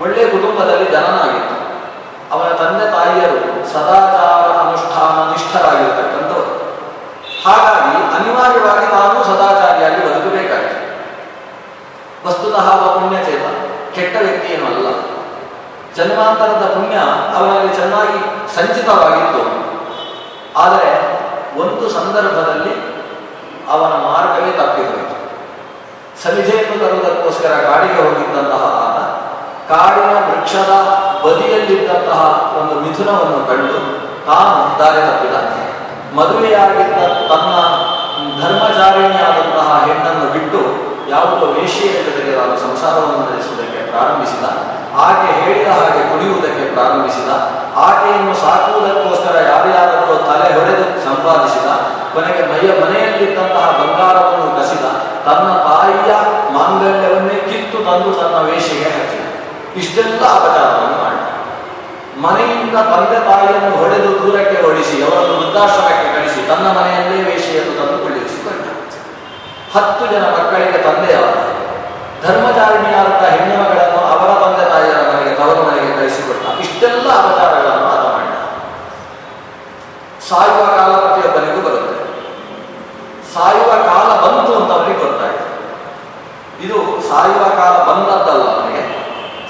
ಒಳ್ಳೆ ಕುಟುಂಬದಲ್ಲಿ ಜನನಾಗಿತ್ತು. ಅವನ ತಂದೆ ತಾಯಿಯರು ಸದಾಚಾರ ಅನುಷ್ಠಾನ ನಿಷ್ಠರಾಗಿರ್ತಕ್ಕಂಥವರು. ಹಾಗಾಗಿ ಅನಿವಾರ್ಯವಾಗಿ ನಾನು ಸದಾಚಾರಿಯಾಗಿ ಬದುಕಬೇಕಾಗಿತ್ತು ವಸ್ತುತಃ ಪುಣ್ಯಚೇತ ಕೆಟ್ಟ ವ್ಯಕ್ತಿಯೇನೂ ಅಲ್ಲ. ಜನ್ಮಾಂತರದ ಪುಣ್ಯ ಅವನಲ್ಲಿ ಚೆನ್ನಾಗಿ ಸಂಚಿತವಾಗಿತ್ತು. ಆದರೆ ಒಂದು ಸಂದರ್ಭದಲ್ಲಿ ಅವನ ತರುವುದಕ್ಕೋಸ್ಕರ ಕಾಡಿಗೆ ಹೋಗಿದ್ದಂತಹ ಆತ, ಕಾಡಿನ ವೃಕ್ಷದ ಬದಿಯಲ್ಲಿದ್ದಂತಹ ಒಂದು ಮಿಥುನವನ್ನು ಕಂಡು ತಾನು ದಾರಿ ತಪ್ಪಿದ ಮದುವೆಯಾಗಿದ್ದ ತನ್ನ ಧರ್ಮಚಾರಿಣಿಯಾದಂತಹ ಹೆಣ್ಣನ್ನು ಬಿಟ್ಟು ಯಾವುದೋ ವೇಷಿಯ ಜೊತೆಗೆ ತಾನು ಸಂಸಾರವನ್ನು ನಡೆಸುವುದಕ್ಕೆ ಪ್ರಾರಂಭಿಸಿದ ಆಕೆ ಹೇಳಿದ ಹಾಗೆ ಕುಡಿಯುವುದಕ್ಕೆ ಪ್ರಾರಂಭಿಸಿದ, ಆಕೆಯನ್ನು ಸಾಕುವುದಕ್ಕೋಸ್ಕರ ಯಾರ್ಯಾರಲ್ಲೋ ತಲೆ ಹೊಡೆದು ಸಂಪಾದಿಸಿದ ಕೊನೆಗೆ ಮೈಯ ಮನೆಯಲ್ಲಿದ್ದಂತಹ ಬಂಗಾರವನ್ನು ಕಸಿದ, ತನ್ನ ತಾಯಿಯ ಮಾಂಗಲ್ಯವನ್ನೇ ಕಿತ್ತು ತಂದು ತನ್ನ ವೇಷೆಗೆ ಹಚ್ಚಿ ಇಷ್ಟೆಲ್ಲ ಅಪಚಾರವನ್ನು ಮಾಡಿದ. ಮನೆಯಿಂದ ತಂದೆ ತಾಯಿಯನ್ನು ಹೊಡೆದು ದೂರಕ್ಕೆ ಹೊಡಿಸಿ ಅವರನ್ನು ವೃದ್ಧಾಶ್ರಮಕ್ಕೆ ಕಳಿಸಿ, ತನ್ನ ಮನೆಯಲ್ಲೇ ವೇಷೆಯನ್ನು ತಂದು ಕುಳ್ಳಿರಿಸಿಕೊಂಡ ಹತ್ತು ಜನ ಮಕ್ಕಳಿಗೆ ತಂದೆಯಾದ. ಧರ್ಮಚಾರಿಣಿಯಾದಂಥ ಹೆಣ್ಣು ಮಗಳನ್ನು ಅವರ ತಂದೆ ತಾಯಿಯರ ಮನೆಗೆ ಮನೆಗೆ ಕಳಿಸಿಕೊಟ್ಟ. ಇಷ್ಟೆಲ್ಲ ಅಪಚಾರಗಳನ್ನು ಆತ ಮಾಡಿದ. ಸಾಯುವ ಕಾಲ ಪ್ರತಿಯೊಬ್ಬನಿಗೂ ಬರುತ್ತೆ. ಸಾಯುವ ಕಾಲ ಬಂತು ಅಂತ ಅವನಿಗೆ ಗೊತ್ತಾಯ್ತು ಇದು ಸಾಯುವ ಕಾಲ ಬಂದದ್ದಲ್ಲ ಅವನಿಗೆ.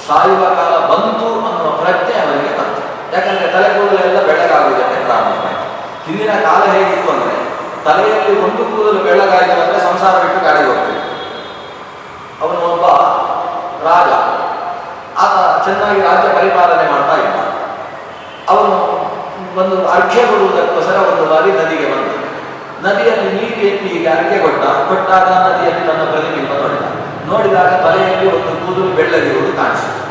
ಸಾಯುವ ಕಾಲ ಬಂತು ಅನ್ನುವ ಪ್ರಜ್ಞೆ ಅವನಿಗೆ ಬಂತು ಯಾಕಂದ್ರೆ ತಲೆ ಕೂದಲೆಲ್ಲ ಬೆಳಗಾಗುವುದಕ್ಕೆ ಪ್ರಾರಂಭ ಹಿಂದಿನ ಕಾಲ ಹೇಗಿತ್ತು ಅಂದ್ರೆ, ತಲೆಯಲ್ಲಿ ಒಂದು ಕೂದಲು ಬೆಳಗಾಯಿತು ಅಂದ್ರೆ ಸಂಸಾರ ಬಿಟ್ಟು ಕಾಡಿಗೆ ಹೋಗ್ತಿದ್ದ ಅವನು ಒಬ್ಬ ರಾಜ. ಆತ ಚೆನ್ನಾಗಿ ರಾಜ್ಯ ಪರಿಪಾಲನೆ ಮಾಡ್ತಾ ಇದ್ದ. ಅವನು ಒಂದು ಅರ್ಘ್ಯ ಕೊಡುವುದಕ್ಕೋಸ್ಕರ ಒಂದು ಬಾರಿ ನದಿಗೆ ಬಂದ. ನದಿಯಲ್ಲಿ ನೀರು ಎತ್ತಿ ಹೀಗೆ ಅರ್ಘ್ಯ ಕೊಟ್ಟ. ಕೊಟ್ಟಾಗ ನದಿಯಲ್ಲಿ ತನ್ನ ಪ್ರತಿಬಿಂಬ ನೋಡಿದಾಗ ತಲೆಯಲ್ಲಿ ಒಂದು ಕೂದಲು ಬೆಳ್ಳಗಿರುವುದು ಕಾಣಿಸಿತು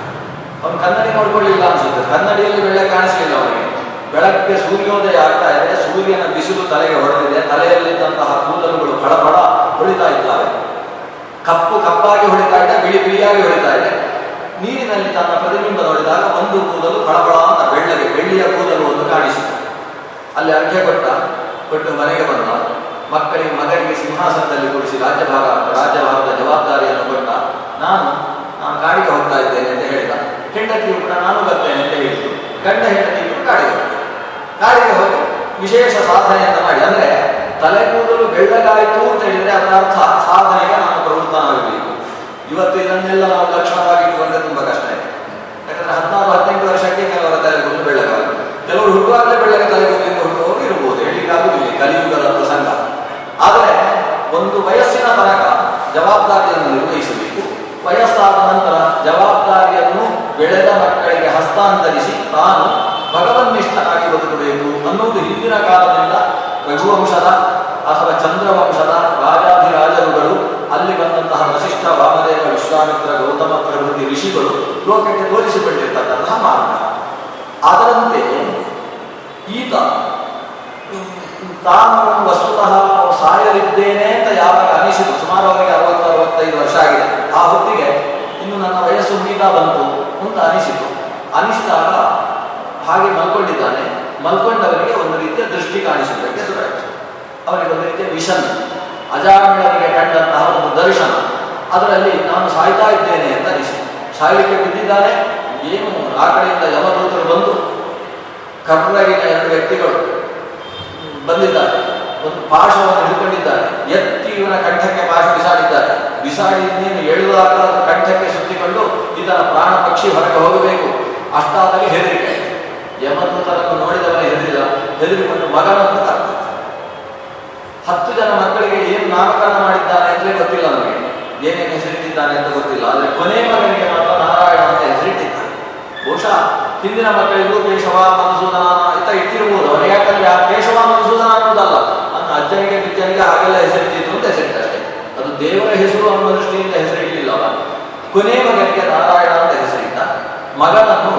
ಅವನು ಕನ್ನಡಿ ನೋಡ್ಕೊಳ್ಳಿಲ್ಲ ಅನ್ಸುತ್ತೆ. ಕನ್ನಡಿಯಲ್ಲಿ ಬೆಳ್ಳೆ ಕಾಣಿಸಲಿಲ್ಲ ಅವನಿಗೆ. ಬೆಳಗ್ಗೆ ಸೂರ್ಯೋದಯ ಆಗ್ತಾ ಇದೆ. ಸೂರ್ಯನ ಬಿಸಿಲು ತಲೆಗೆ ಹೊಡೆದಿದೆ ತಲೆಯಲ್ಲಿದ್ದಂತಹ ಕೂದಲುಗಳು ಫಳಫಳ ಹೊಳಿತಾ ಇದ್ದಾವೆ. ಕಪ್ಪು ಕಪ್ಪಾಗಿ ಹೊಳಿತಾ ಇದೆ, ಬಿಳಿ ಬಿಳಿಯಾಗಿ ಹೊಳಿತಾ ಇದೆ. ನೀರಿನಲ್ಲಿ ತನ್ನ ಪ್ರತಿಬಿಂಬ ನೋಡಿದಾಗ ಒಂದು ಕೂದಲು ಫಳಫಳ ಅಂತ ಬೆಳ್ಳಗೆ, ಬೆಳ್ಳಿಯ ಕೂದಲು ಒಂದು ಕಾಣಿಸಿತು ಅಲ್ಲಿ ಅರ್ಘ್ಯ ಕೊಟ್ಟ, ಕೊಟ್ಟು ಮನೆಗೆ ಬಂದ. ಮಕ್ಕಳಿಗೆ, ಮಗನಿಗೆ ಸಿಂಹಾಸನದಲ್ಲಿ ಕೂಡಿಸಿ ರಾಜ್ಯಭಾಗ ರಾಜ್ಯಭಾರದ ಜವಾಬ್ದಾರಿಯನ್ನು ಕೊಟ್ಟ ನಾನು ನಾನು ಕಾಡಿಗೆ ಹೋಗ್ತಾ ಇದ್ದೇನೆ ಅಂತ ಹೇಳಿದ. ಹೆಂಡತಿ ಕೂಡ ನಾನು ಬರ್ತೇನೆ ಅಂತ ಹೇಳಿದ್ರು ಗಂಡ ಹೆಂಡತಿಯು ಗಾಡಿಗೆ ಕಾಡಿಗೆ ಹೋಗಿ ವಿಶೇಷ ಸಾಧನೆಯನ್ನು ಮಾಡಿ. ಅಂದ್ರೆ ತಲೆ ಕೂದಲು ಬೆಳ್ಳಗಾಯಿತು ಅಂತ ಹೇಳಿದ್ರೆ ಅದರ ಅರ್ಥ ಸಾಧನೆಗೆ ನಾನು ಪ್ರವೃತ್ತನಾಗಬೇಕು. ಇವತ್ತು ಇದನ್ನೆಲ್ಲ ನಾವು ಲಕ್ಷಣವಾಗಿ ಇಟ್ಟುಕೊಂಡ್ರೆ ತುಂಬಾ ಕಷ್ಟ. ಇದೆ ಯಾಕಂದ್ರೆ ಹದಿನಾರು, ಹದಿನೆಂಟು ವರ್ಷಕ್ಕೆ ಕೆಲವರ ತಲೆ ಕೂದಲು ಕೆಲವರು ವಯಸ್ಸಿನ ತನಕ ಜವಾಬ್ದಾರಿಯನ್ನು ನಿರ್ವಹಿಸಬೇಕು. ವಯಸ್ಸಾದ ನಂತರ ಜವಾಬ್ದಾರಿಯನ್ನು ಬೆಳೆದ ಮಕ್ಕಳಿಗೆ ಹಸ್ತಾಂತರಿಸಿ ತಾನು ಭಗವನ್ನಿಷ್ಠನಾಗಿ ಬದುಕಬೇಕು ಅನ್ನುವುದು ಹಿಂದಿನ ಕಾಲದಿಂದ ರಘುವಂಶದ ಅಥವಾ ಚಂದ್ರವಂಶದ ರಾಜಾಧಿರಾಜರುಗಳು, ಅಲ್ಲಿ ಬಂದಂತಹ ವಸಿಷ್ಠ ವಾಮದೇವ ವಿಶ್ವಾಮಿತ್ರ ಗೌತಮ ಪ್ರಭೃತಿ ಋಷಿಗಳು ಲೋಕಕ್ಕೆ ತೋರಿಸಿಕೊಂಡಿರ್ತಕ್ಕಂತಹ ಮಾರ್ಗ. ಅದರಂತೆ ಈತ ತಾನು ವಸ್ತುತಃ ಸಾಯಲಿದ್ದೇನೆ ಅಂತ ಯಾವಾಗ ಅನಿಸಿತು ಸುಮಾರು ಅವರಿಗೆ ಅರವತ್ತು, ಅರವತ್ತೈದು ವರ್ಷ ಆಗಿದೆ. ಆ ಹೊತ್ತಿಗೆ ಇನ್ನು ನನ್ನ ವಯಸ್ಸು ಮುಗಿತಾ ಬಂತು ಅಂತ ಅನಿಸಿತು ಅನಿಸಿದಾಗ ಹಾಗೆ ಮಲ್ಕೊಂಡಿದ್ದಾನೆ. ಮಲ್ಕೊಂಡವರಿಗೆ ಒಂದು ರೀತಿಯ ದೃಷ್ಟಿ ಕಾಣಿಸುವುದಕ್ಕೆ ಶುರುವಾಯಿತು ಅವರಿಗೆ ಒಂದು ರೀತಿಯ ವಿಷನ್ ಅಜಾಮಿಳರಿಗೆ ಕಂಡಂತಹ ಒಂದು ದರ್ಶನ. ಅದರಲ್ಲಿ ನಾನು ಸಾಯ್ತಾ ಇದ್ದೇನೆ ಅಂತ ಅನಿಸಿತು ಸಾಯಲಿಕ್ಕೆ ಬಿದ್ದಿದ್ದಾನೆ. ಏನು ಆ ಕಡೆಯಿಂದ ಯಮದೂತರು ಬಂದು ಕರ್ನಾಟಕ ಎರಡು ವ್ಯಕ್ತಿಗಳು ಬಂದಿದ್ದಾರೆ. ಒಂದು ಪಾಶವನ್ನು ಹಿಡ್ಕೊಂಡಿದ್ದಾರೆ. ಎತ್ತಿ ಇವನ ಕಂಠಕ್ಕೆ ಪಾಶ ಬಿಸಾಡಿದ್ದಾರೆ. ಬಿಸಾಡಿ ನೀನು ಎಳುವಾಗ ಕಂಠಕ್ಕೆ ಸುತ್ತಿಕೊಂಡು ಇದರ ಪ್ರಾಣ ಪಕ್ಷಿ ಹೊರಗೆ ಹೋಗಬೇಕು. ಅಷ್ಟಾದಾಗ ಹೆದರಿಕೆ. ಯಮದೂತರನ್ನು ನೋಡಿದವನ ಹೆದರಿದ, ಹೆದರಿಕೊಂಡು ಮಗನನ್ನು ಕರೆದ. ಹತ್ತು ಜನ ಮಕ್ಕಳಿಗೆ ಏನು ನಾಮಕರಣ ಮಾಡಿದ್ದಾನೆ ಅಂತಲೇ ಗೊತ್ತಿಲ್ಲ ನಮಗೆ. ಏನೇನು ಹೆಸರಿಟ್ಟಿದ್ದಾನೆ ಅಂತ ಗೊತ್ತಿಲ್ಲ. ಆದರೆ ಕೊನೆ ಮಗನಿಗೆ ಮಾತ್ರ ನಾರಾಯಣ ಅಂತ ಹೆಸರಿಟ್ಟಿದ್ದಾನೆ ಬಹುಶಃ ಹಿಂದಿನ ಮಕ್ಕಳಿಗೂ ಕೇಶವ ಮಧುಸೂದನ ಅಂತ ಇಟ್ಟಿರ್ಬೋದು. ಅವರಿಗೆ ಯಾಕಂದ್ರೆ ಆ ಕೇಶವ ಮಧುಸೂದನ ಅನ್ನೋದಲ್ಲ. ನನ್ನ ಆಗೆಲ್ಲ ಹೆಸರಿಟ್ಟಿತ್ತು ಅಂತ ಹೆಸರಿಟ್ಟಷ್ಟೇ ಅದು ದೇವರ ಹೆಸರು ಅನ್ನೋ ದೃಷ್ಟಿಯಿಂದ ಹೆಸರಿಟ್ಟಿಲ್ಲ ಅವ ಕೊನೆ ಮಗನಿಗೆ ನಾರಾಯಣ ಅಂತ ಹೆಸರಿಟ್ಟ. ಮಗನನ್ನು,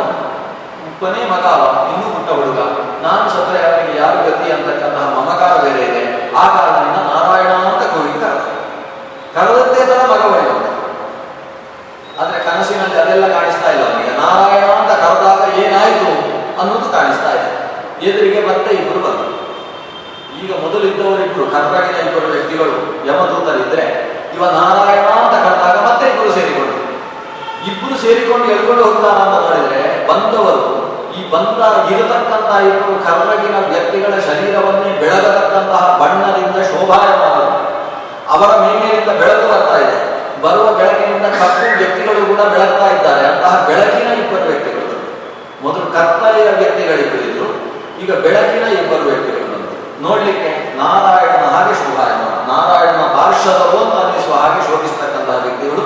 ಕೊನೆ ಮಗ ಅವ, ಇನ್ನೂ ಪುಟ್ಟ ಹುಡುಗ. ನಾನು ಸತ್ರ ಯಾರಿಗೆ ಯಾರು ಗತಿ ಅಂತಕ್ಕಂತಹ ಮಮಕಾರ ಬೇರೆ ಇದೆ. ಆ ಕಾರಣದಿಂದ ನಾರಾಯಣ ಅಂತ ಕೂಗಿ ಕರೆದ ಕರೆದದ್ದೇ ತರ ಮಗ ಒಳ್ಳೆಯ ಆದ್ರೆ ಕನಸಿನಲ್ಲಿ ಅದೆಲ್ಲ ಕಾಣಿಸ್ತಾ ಇಲ್ಲ ಅವನಿಗೆ ನಾರಾಯಣ ಅಂತ ಕರೆದಾಗ ಏನಾಯ್ತು ಅನ್ನೋದು ಕಾಣಿಸ್ತಾ ಇದೆ ಎದುರಿಗೆ ಮತ್ತೆ ಇಬ್ಬರು ಬಂದರು ಈಗ ಮೊದಲು ಇದ್ದವರಿಬ್ರು ಕರ್ನಾಟಕದ ಇಬ್ಬರು ವ್ಯಕ್ತಿಗಳು ಯಮದೂತರಿದ್ರೆ ಇವ ನಾರಾಯಣ ಅಂತ ಕರೆದಾಗ ಮತ್ತೆ ಇಬ್ಬರು ಸೇರಿಕೊಂಡ್ರು ಇಬ್ರು ಸೇರಿಕೊಂಡು ಎಳ್ಕೊಂಡು ಹೋಗ್ತಾರ ಅಂತ ನೋಡಿದ್ರೆ, ಬಂದವರು, ಈ ಬಂದ ಇರತಕ್ಕಂತಹ ಇಬ್ಬರು ಕರ್ರಗಿನ ವ್ಯಕ್ತಿಗಳ ಶರೀರವನ್ನೇ ಬೆಳಗತಕ್ಕಂತಹ ಬಣ್ಣದಿಂದ ಶೋಭಾಯಮಾನರು. ಅವರ ಮೇಲಿನಿಂದ ಬೆಳಕು ಬರ್ತಾ ಇದೆ. ಬರುವ ಬೆಳಕಿನಿಂದ ಕಪ್ಪು ವ್ಯಕ್ತಿಗಳು ಕೂಡ ಬೆಳಗ್ತಾ ಇದ್ದಾರೆ. ಅಂತಹ ಬೆಳಕಿನ ಇಬ್ಬರು ವ್ಯಕ್ತಿಗಳು. ಮೊದಲು ಕರ್ತವ್ಯ ವ್ಯಕ್ತಿಗಳಿಬ್ಬರಿದ್ರು ಈಗ ಬೆಳಕಿನ ಇಬ್ಬರು ವ್ಯಕ್ತಿಗಳು. ನೋಡ್ಲಿಕ್ಕೆ ನಾರಾಯಣನ ಹಾಗೆ ಶೋಭಾಯಮ ನಾರಾಯಣನ ಪಾರ್ಶ್ವದವು ಅಂತ ಅನ್ನಿಸುವ ಹಾಗೆ ಶೋಭಿಸ್ತಕ್ಕಂತಹ ವ್ಯಕ್ತಿಗಳು.